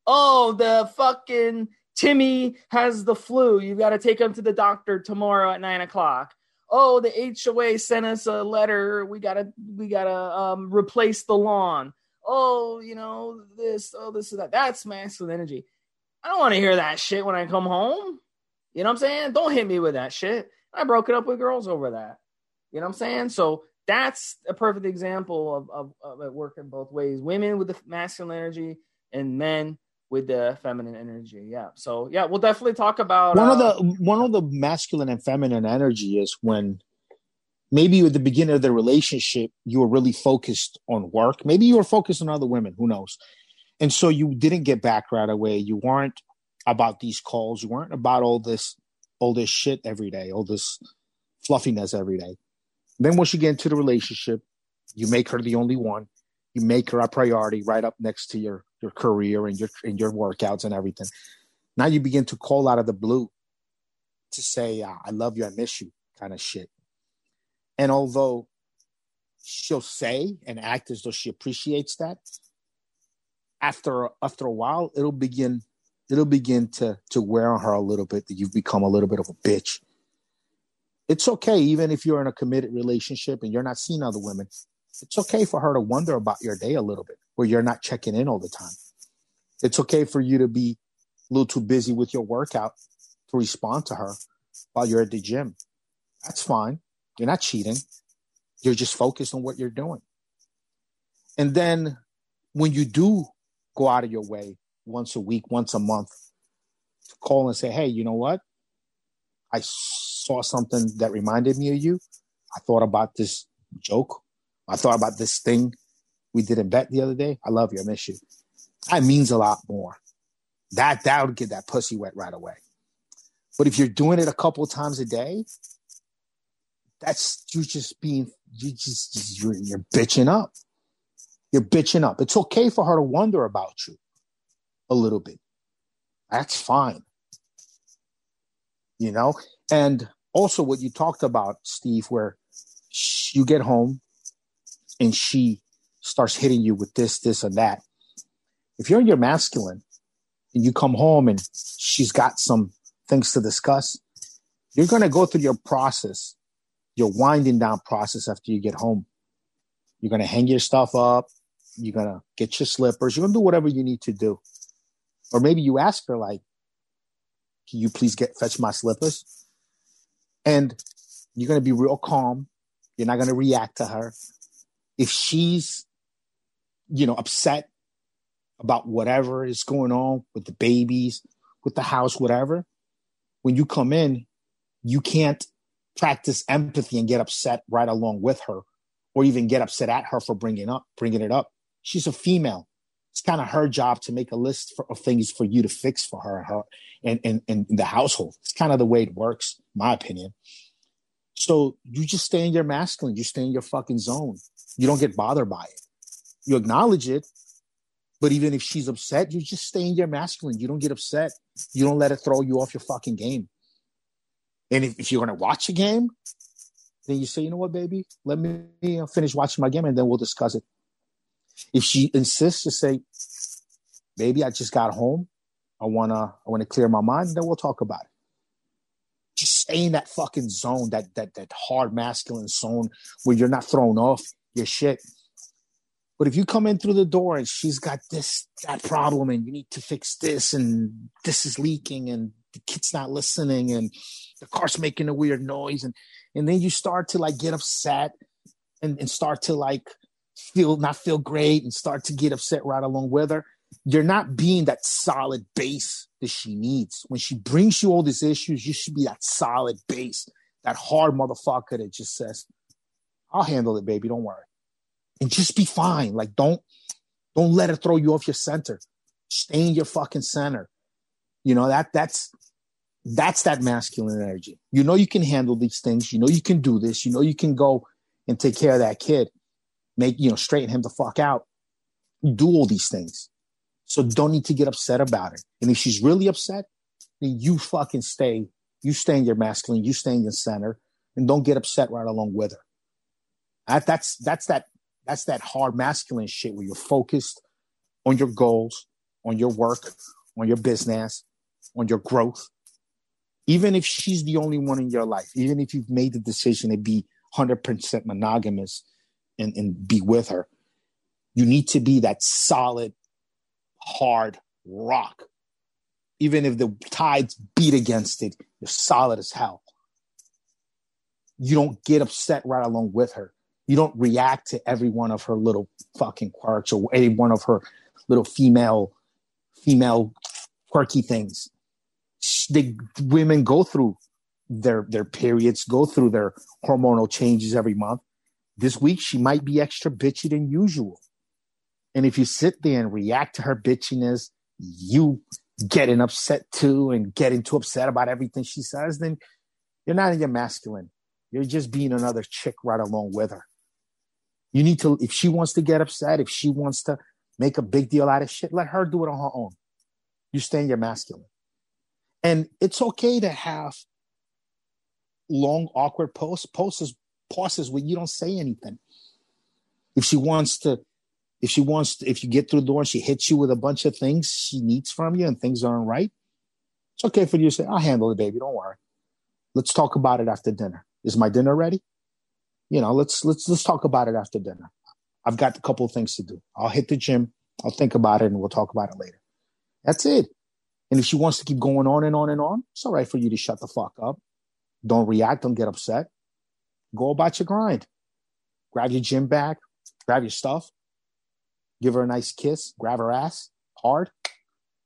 Oh, the fucking Timmy has the flu. You've got to take him to the doctor tomorrow at nine o'clock. Oh the HOA sent us a letter. We gotta we gotta um, replace the lawn. Oh you know this oh this is that. That's masculine energy. I don't want to hear that shit when I come home. You know what I'm saying? Don't hit me with that shit. I broke it up with girls over that. You know what I'm saying? So that's a perfect example of, of, of it working both ways. Women with the masculine energy and men with the feminine energy. Yeah. So yeah, we'll definitely talk about one uh, of the one of the masculine and feminine energy is when maybe at the beginning of the relationship you were really focused on work. Maybe you were focused on other women. Who knows? And so you didn't get back right away. You weren't about these calls. You weren't about all this all this shit every day, all this fluffiness every day. Then once you get into the relationship, you make her the only one. You make her a priority right up next to your your career and your and your workouts and everything. Now you begin to call out of the blue to say, uh, "I love you, I miss you," kind of shit. And although she'll say and act as though she appreciates that, after after a while, it'll begin it'll begin to to wear on her a little bit that you've become a little bit of a bitch. It's okay, even if you're in a committed relationship and you're not seeing other women. It's okay for her to wonder about your day a little bit where you're not checking in all the time. It's okay for you to be a little too busy with your workout to respond to her while you're at the gym. That's fine. You're not cheating. You're just focused on what you're doing. And then when you do go out of your way once a week, once a month to call and say, hey, you know what? I saw something that reminded me of you. I thought about this joke. I thought about this thing we did in bet the other day. I love you. I miss you. That means a lot more. That that would get that pussy wet right away. But if you're doing it a couple times a day, that's you're just being you just you're, you're bitching up. You're bitching up. It's okay for her to wonder about you a little bit. That's fine. You know, and also what you talked about, Steve, where you get home and she starts hitting you with this, this, and that. If you're in your masculine and you come home and she's got some things to discuss, you're going to go through your process, your winding down process after you get home. You're going to hang your stuff up. You're going to get your slippers. You're going to do whatever you need to do. Or maybe you ask her, like, can you please get fetch my slippers? And you're going to be real calm. You're not going to react to her. If she's you know, upset about whatever is going on with the babies, with the house, whatever, when you come in, you can't practice empathy and get upset right along with her or even get upset at her for bringing up bringing it up. She's a female. It's kind of her job to make a list for, of things for you to fix for her, her and, and, and the household. It's kind of the way it works my opinion so you just stay in your masculine you stay in your fucking zone you don't get bothered by it you acknowledge it, but even if she's upset, you just stay in your masculine. You don't get upset. You don't let it throw you off your fucking game. And if, if you're to watch a game, then you say, you know what, baby, let me uh, finish watching my game and then we'll discuss it. If she insists to say, baby, I just got home. I want to, I want to clear my mind. Then we'll talk about it. Stay in that fucking zone, that, that, that hard masculine zone where you're not thrown off your shit but if you come in through the door and she's got this, that problem, and you need to fix this, and this is leaking, and the kid's not listening, and the car's making a weird noise, and and then you start to like get upset and, and start to like feel not feel great and start to get upset right along with her. You're not being that solid base that she needs. When she brings you all these issues, you should be that solid base, that hard motherfucker that just says, I'll handle it, baby. Don't worry and just be fine. Like don't don't let it throw you off your center. Stay in your fucking center. You know that that's that's that masculine energy. You know you can handle these things. You know you can do this. You know you can go and take care of that kid, make, you know, straighten him the fuck out, do all these things. So don't need to get upset about it. And if she's really upset, then you fucking stay, you stay in your masculine, you stay in your center, and don't get upset right along with her. That, that's that's that that's that hard masculine shit where you're focused on your goals, on your work, on your business, on your growth. Even if she's the only one in your life, even if you've made the decision to be 100% monogamous and, and be with her, you need to be that solid, hard rock. Even if the tides beat against it, you're solid as hell. You don't get upset right along with her. You don't react to every one of her little fucking quirks or any one of her little female female quirky things. The women go through their their periods, go through their hormonal changes every month. This week she might be extra bitchy than usual. And if you sit there and react to her bitchiness, you getting upset too and getting too upset about everything she says, then you're not in your masculine. You're just being another chick right along with her. You need to, if she wants to get upset, if she wants to make a big deal out of shit, let her do it on her own. You stay in your masculine. And it's okay to have long, awkward posts, pauses, pauses where you don't say anything. If she wants to, if she wants, if you get through the door and she hits you with a bunch of things she needs from you and things aren't right, it's okay for you to say, I'll handle it, baby. Don't worry. Let's talk about it after dinner. Is my dinner ready? You know, let's let's let's talk about it after dinner. I've got a couple of things to do. I'll hit the gym. I'll think about it and we'll talk about it later. That's it. And if she wants to keep going on and on and on, it's all right for you to shut the fuck up. Don't react. Don't get upset. Go about your grind. Grab your gym bag. Grab your stuff. Give her a nice kiss. Grab her ass hard.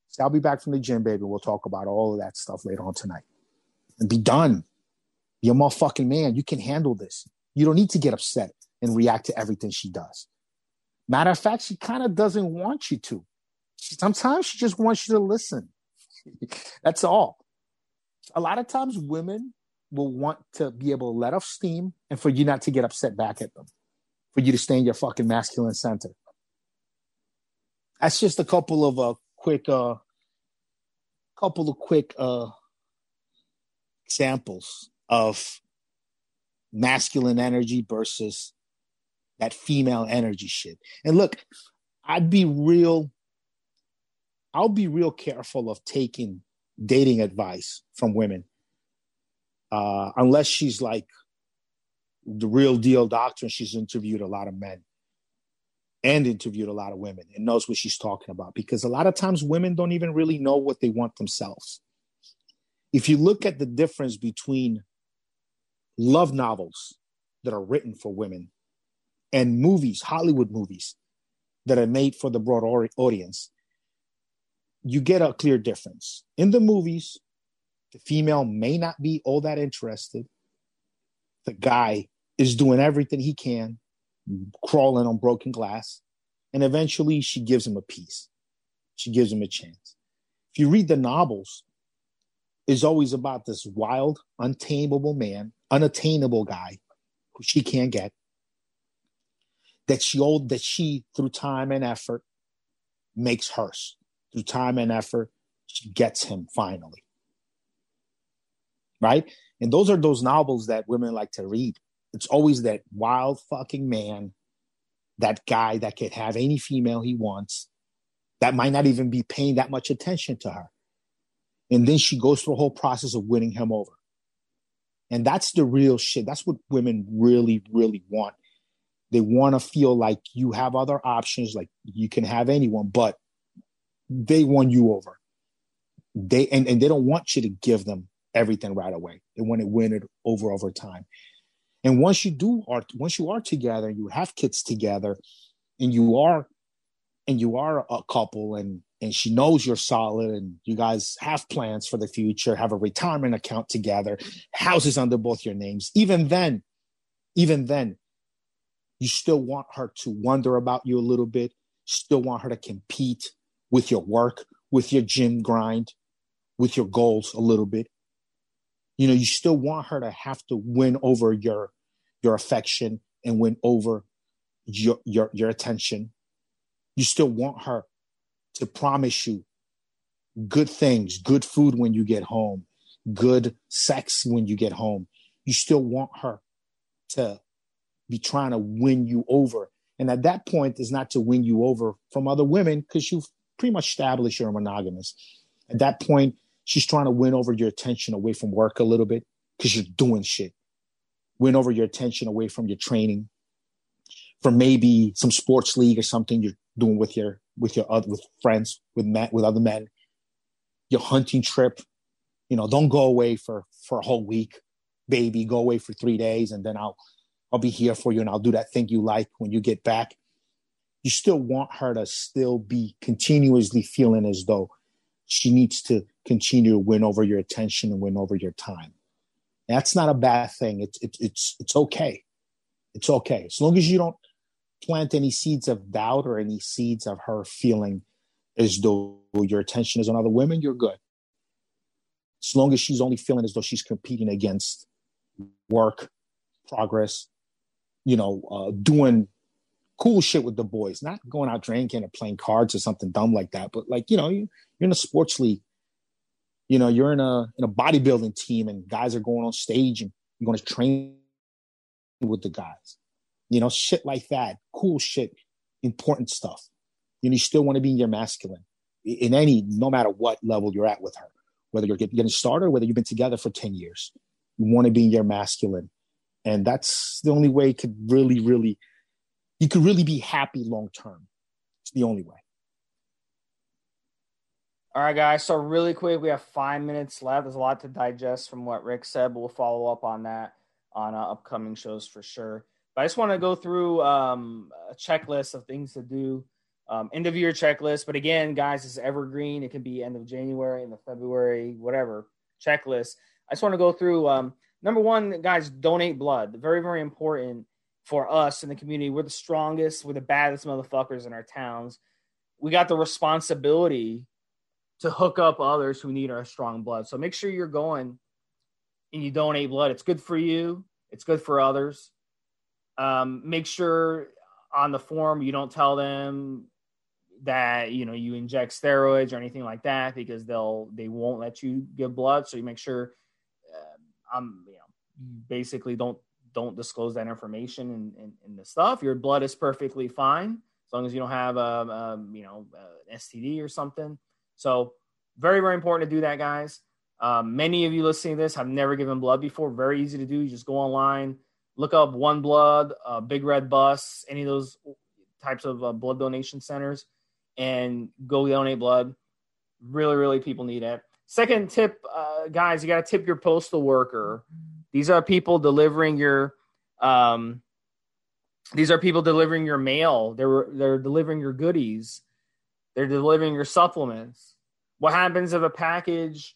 So I'll be back from the gym, baby. We'll talk about all of that stuff later on tonight. And be done. Be a motherfucking man. You can handle this. You don't need to get upset and react to everything she does. Matter of fact, she kind of doesn't want you to. Sometimes she just wants you to listen. That's all. A lot of times women will want to be able to let off steam and for you not to get upset back at them, for you to stay in your fucking masculine center. That's just a couple of uh, quick, uh, couple of quick uh, examples of masculine energy versus that female energy shit. And look, I'd be real, I'll be real careful of taking dating advice from women. Uh, unless she's like the real deal doctor and she's interviewed a lot of men and interviewed a lot of women and knows what she's talking about. Because a lot of times women don't even really know what they want themselves. If you look at the difference between love novels that are written for women and movies, Hollywood movies that are made for the broad audience, you get a clear difference. In the movies, the female may not be all that interested. The guy is doing everything he can, crawling on broken glass, and eventually she gives him a piece. She gives him a chance. If you read the novels, it's always about this wild, untamable man unattainable guy who she can't get that she old that she through time and effort makes hers through time and effort she gets him finally right and those are those novels that women like to read it's always that wild fucking man that guy that could have any female he wants that might not even be paying that much attention to her and then she goes through a whole process of winning him over and that's the real shit. That's what women really, really want. They want to feel like you have other options, like you can have anyone, but they won you over. They and, and they don't want you to give them everything right away. They want to win it over over time. And once you do are once you are together, you have kids together, and you are and you are a couple and and she knows you're solid and you guys have plans for the future, have a retirement account together, houses under both your names, even then, even then, you still want her to wonder about you a little bit, still want her to compete with your work, with your gym grind, with your goals a little bit. You know, you still want her to have to win over your your affection and win over your your your attention. You still want her to promise you good things, good food when you get home, good sex when you get home. You still want her to be trying to win you over. And at that point, is not to win you over from other women because you've pretty much established you're monogamous. At that point, she's trying to win over your attention away from work a little bit because you're doing shit. Win over your attention away from your training, from maybe some sports league or something you're doing with your with your other with friends with men with other men. Your hunting trip, you know, don't go away for for a whole week, baby. Go away for three days, and then I'll I'll be here for you, and I'll do that thing you like when you get back. You still want her to still be continuously feeling as though she needs to continue to win over your attention and win over your time. That's not a bad thing. It's it's it's it's okay. It's okay as long as you don't plant any seeds of doubt or any seeds of her feeling as though your attention is on other women. You're good. As long as she's only feeling as though she's competing against work, progress, you know, uh, doing cool shit with the boys, not going out drinking or playing cards or something dumb like that. But like, you know, you're in a sports league you know you're in a in a bodybuilding team and guys are going on stage and you're going to train with the guys. You know shit like that cool shit important stuff. You know you still want to be in your masculine in any no matter what level you're at with her. Whether you're getting started whether you've been together for 10 years you want to be in your masculine. And that's the only way you could really really you could really be happy long term. It's the only way all right, guys. So really quick, we have five minutes left. There's a lot to digest from what Rick said, but we'll follow up on that on uh, upcoming shows for sure. But I just want to go through um, a checklist of things to do. Um, end of year checklist. But again, guys, it's evergreen. It can be end of January, end of February, whatever checklist. I just want to go through. Um, number one, guys, donate blood. Very, very important for us in the community. We're the strongest. We're the baddest motherfuckers in our towns. We got the responsibility to hook up others who need our strong blood. So make sure you're going and you donate blood. It's good for you. It's good for others. Um, make sure on the form you don't tell them that you know you inject steroids or anything like that because they'll they won't let you give blood. So you make sure uh, I'm you know basically don't don't disclose that information in, in, in, the stuff. Your blood is perfectly fine as long as you don't have a, um, a um, you know an STD or something. So very, very important to do that, guys. Um, many of you listening to this have never given blood before. Very easy to do. You just go online, look up One Blood, uh, Big Red Bus, any of those types of uh, blood donation centers, and go donate blood. Really, really, people need it. Second tip, uh, guys, you got to tip your postal worker. These are people delivering your, um, these are people delivering your mail. They're they're delivering your goodies. They're delivering your supplements. What happens if a package,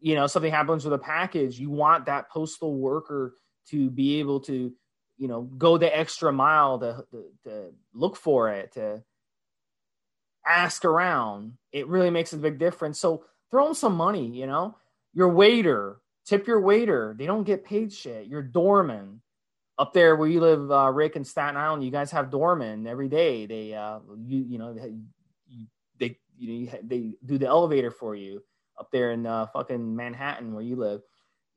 you know, something happens with a package? You want that postal worker to be able to, you know, go the extra mile to, to, to look for it, to ask around. It really makes a big difference. So throw them some money, you know. Your waiter, tip your waiter. They don't get paid shit. Your doorman, up there where you live, uh, Rick and Staten Island, you guys have doormen every day. They, uh, you, you know, you know they do the elevator for you up there in uh, fucking Manhattan where you live.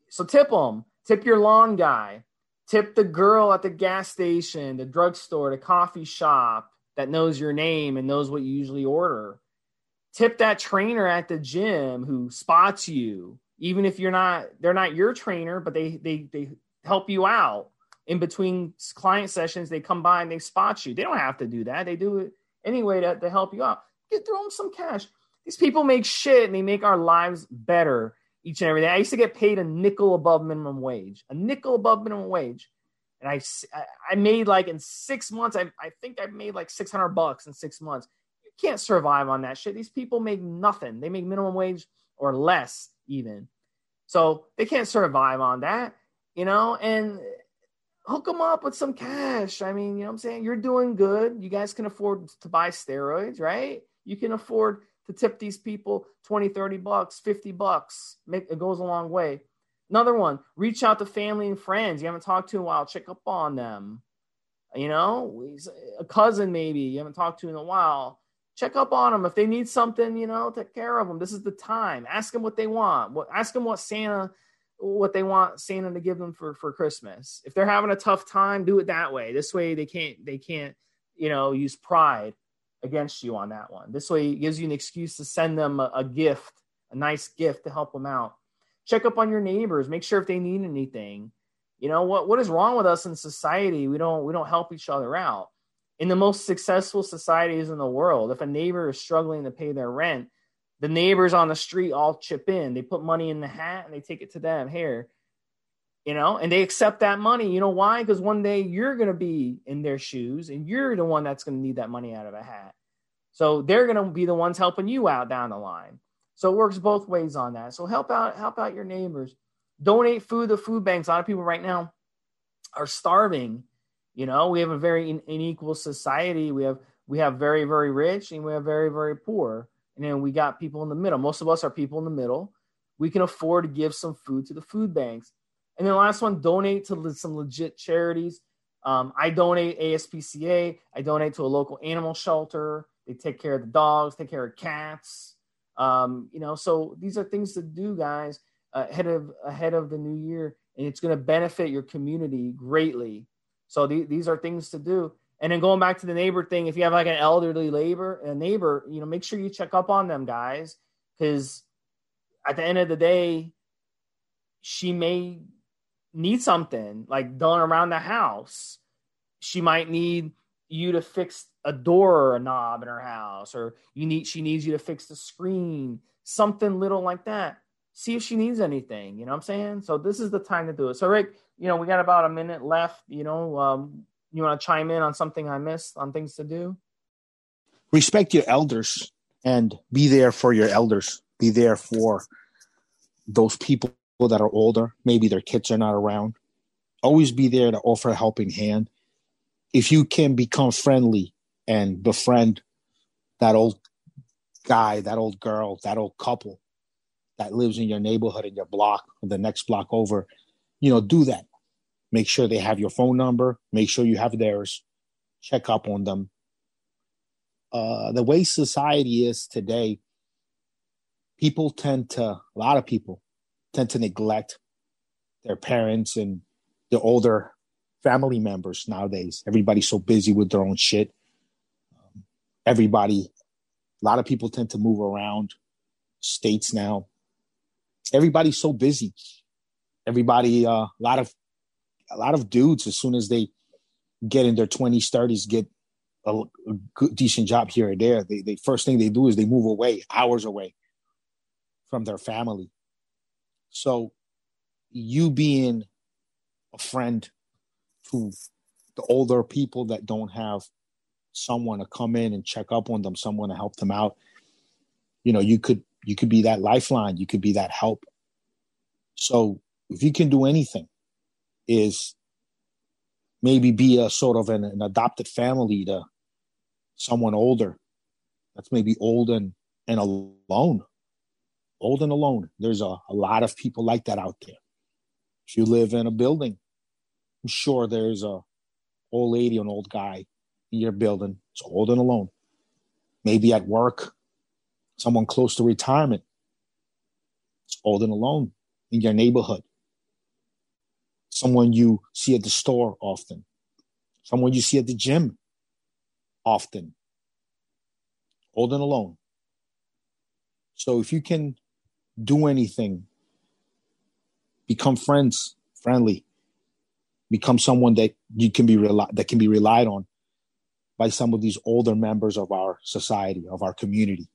So tip them. Tip your lawn guy. Tip the girl at the gas station, the drugstore, the coffee shop that knows your name and knows what you usually order. Tip that trainer at the gym who spots you, even if you're not they're not your trainer, but they they they help you out in between client sessions. They come by and they spot you. They don't have to do that. They do it anyway to, to help you out get throw them some cash. These people make shit and they make our lives better each and every day. I used to get paid a nickel above minimum wage, a nickel above minimum wage. And I, I made like in six months, I, I think I made like 600 bucks in six months. You can't survive on that shit. These people make nothing. They make minimum wage or less even. So they can't survive on that, you know, and hook them up with some cash. I mean, you know what I'm saying? You're doing good. You guys can afford to buy steroids, right? You can afford to tip these people 20, 30 bucks, 50 bucks. Make, it goes a long way. Another one, reach out to family and friends you haven't talked to in a while. Check up on them. you know, a cousin maybe you haven't talked to in a while. Check up on them if they need something. You know, take care of them. This is the time. Ask them what they want. Ask them what Santa what they want Santa to give them for for Christmas. If they're having a tough time, do it that way. This way they can't they can't you know use pride against you on that one. This way it gives you an excuse to send them a, a gift, a nice gift to help them out. Check up on your neighbors. Make sure if they need anything. You know what what is wrong with us in society? We don't we don't help each other out. In the most successful societies in the world, if a neighbor is struggling to pay their rent, the neighbors on the street all chip in. They put money in the hat and they take it to them. Here, you know, and they accept that money. You know why? Because one day you're going to be in their shoes and you're the one that's going to need that money out of a hat. So they're going to be the ones helping you out down the line. So it works both ways on that. So help out, help out your neighbors. Donate food to food banks. A lot of people right now are starving. You know, we have a very unequal society. We have we have very very rich and we have very very poor, and then we got people in the middle. Most of us are people in the middle. We can afford to give some food to the food banks. And then last one, donate to some legit charities. Um, I donate ASPCA. I donate to a local animal shelter. They take care of the dogs, take care of cats. Um, you know, so these are things to do, guys, ahead of ahead of the new year, and it's going to benefit your community greatly. So th- these are things to do. And then going back to the neighbor thing, if you have like an elderly neighbor, a neighbor, you know, make sure you check up on them, guys, because at the end of the day, she may need something like done around the house. She might need you to fix a door or a knob in her house, or you need she needs you to fix the screen, something little like that. See if she needs anything. You know what I'm saying? So this is the time to do it. So Rick, you know, we got about a minute left. You know, um, you want to chime in on something I missed on things to do? Respect your elders and be there for your elders. Be there for those people that are older. Maybe their kids are not around. Always be there to offer a helping hand. If you can become friendly and befriend that old guy, that old girl, that old couple that lives in your neighborhood, in your block, the next block over, you know, do that. Make sure they have your phone number. Make sure you have theirs. Check up on them. Uh, the way society is today, people tend to, a lot of people tend to neglect their parents and their older family members nowadays. Everybody's so busy with their own shit everybody, a lot of people tend to move around states now. Everybody's so busy. Everybody, uh, a lot of, a lot of dudes, as soon as they get in their twenties, thirties, get a, a, good, decent job here or there, they, they first thing they do is they move away, hours away from their family. So, you being a friend to the older people that don't have someone to come in and check up on them, someone to help them out. You know, you could you could be that lifeline, you could be that help. So if you can do anything, is maybe be a sort of an, an adopted family to someone older that's maybe old and, and alone. Old and alone. There's a, a lot of people like that out there. If you live in a building, I'm sure there's a old lady an old guy in your building, it's old and alone. Maybe at work, someone close to retirement, it's old and alone in your neighborhood. Someone you see at the store often, someone you see at the gym often, old and alone. So if you can do anything, become friends, friendly, become someone that you can be reli- that can be relied on by some of these older members of our society, of our community.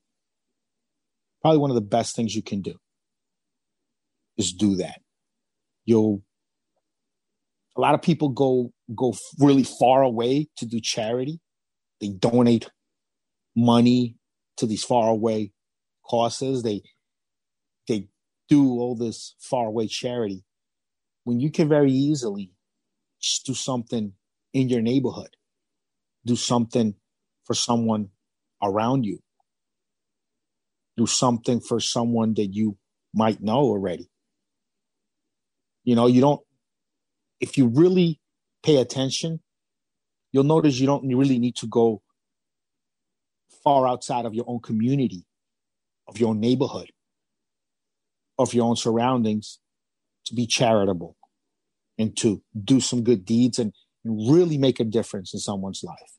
Probably one of the best things you can do is do that. You'll, a lot of people go, go really far away to do charity. They donate money to these far away causes. They, they do all this far away charity when you can very easily do something in your neighborhood do something for someone around you. Do something for someone that you might know already. You know, you don't, if you really pay attention, you'll notice you don't really need to go far outside of your own community, of your neighborhood, of your own surroundings to be charitable and to do some good deeds and, and really make a difference in someone's life.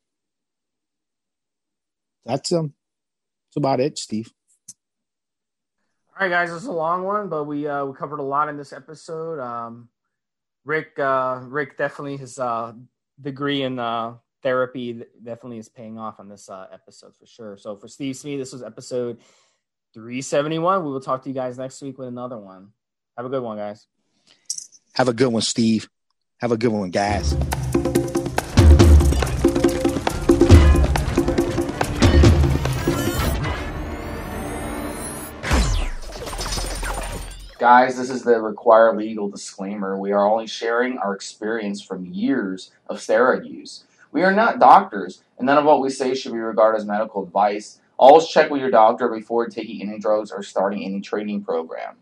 That's um that's about it, Steve. All right, guys, it's a long one, but we uh, we covered a lot in this episode. Um, Rick, uh, Rick definitely his uh, degree in uh, therapy definitely is paying off on this uh, episode for sure. So for Steve Smee, this was episode 371. We will talk to you guys next week with another one. Have a good one, guys. Have a good one, Steve. Have a good one, guys. Guys, this is the required legal disclaimer. We are only sharing our experience from years of steroid use. We are not doctors, and none of what we say should be regarded as medical advice. Always check with your doctor before taking any drugs or starting any training program.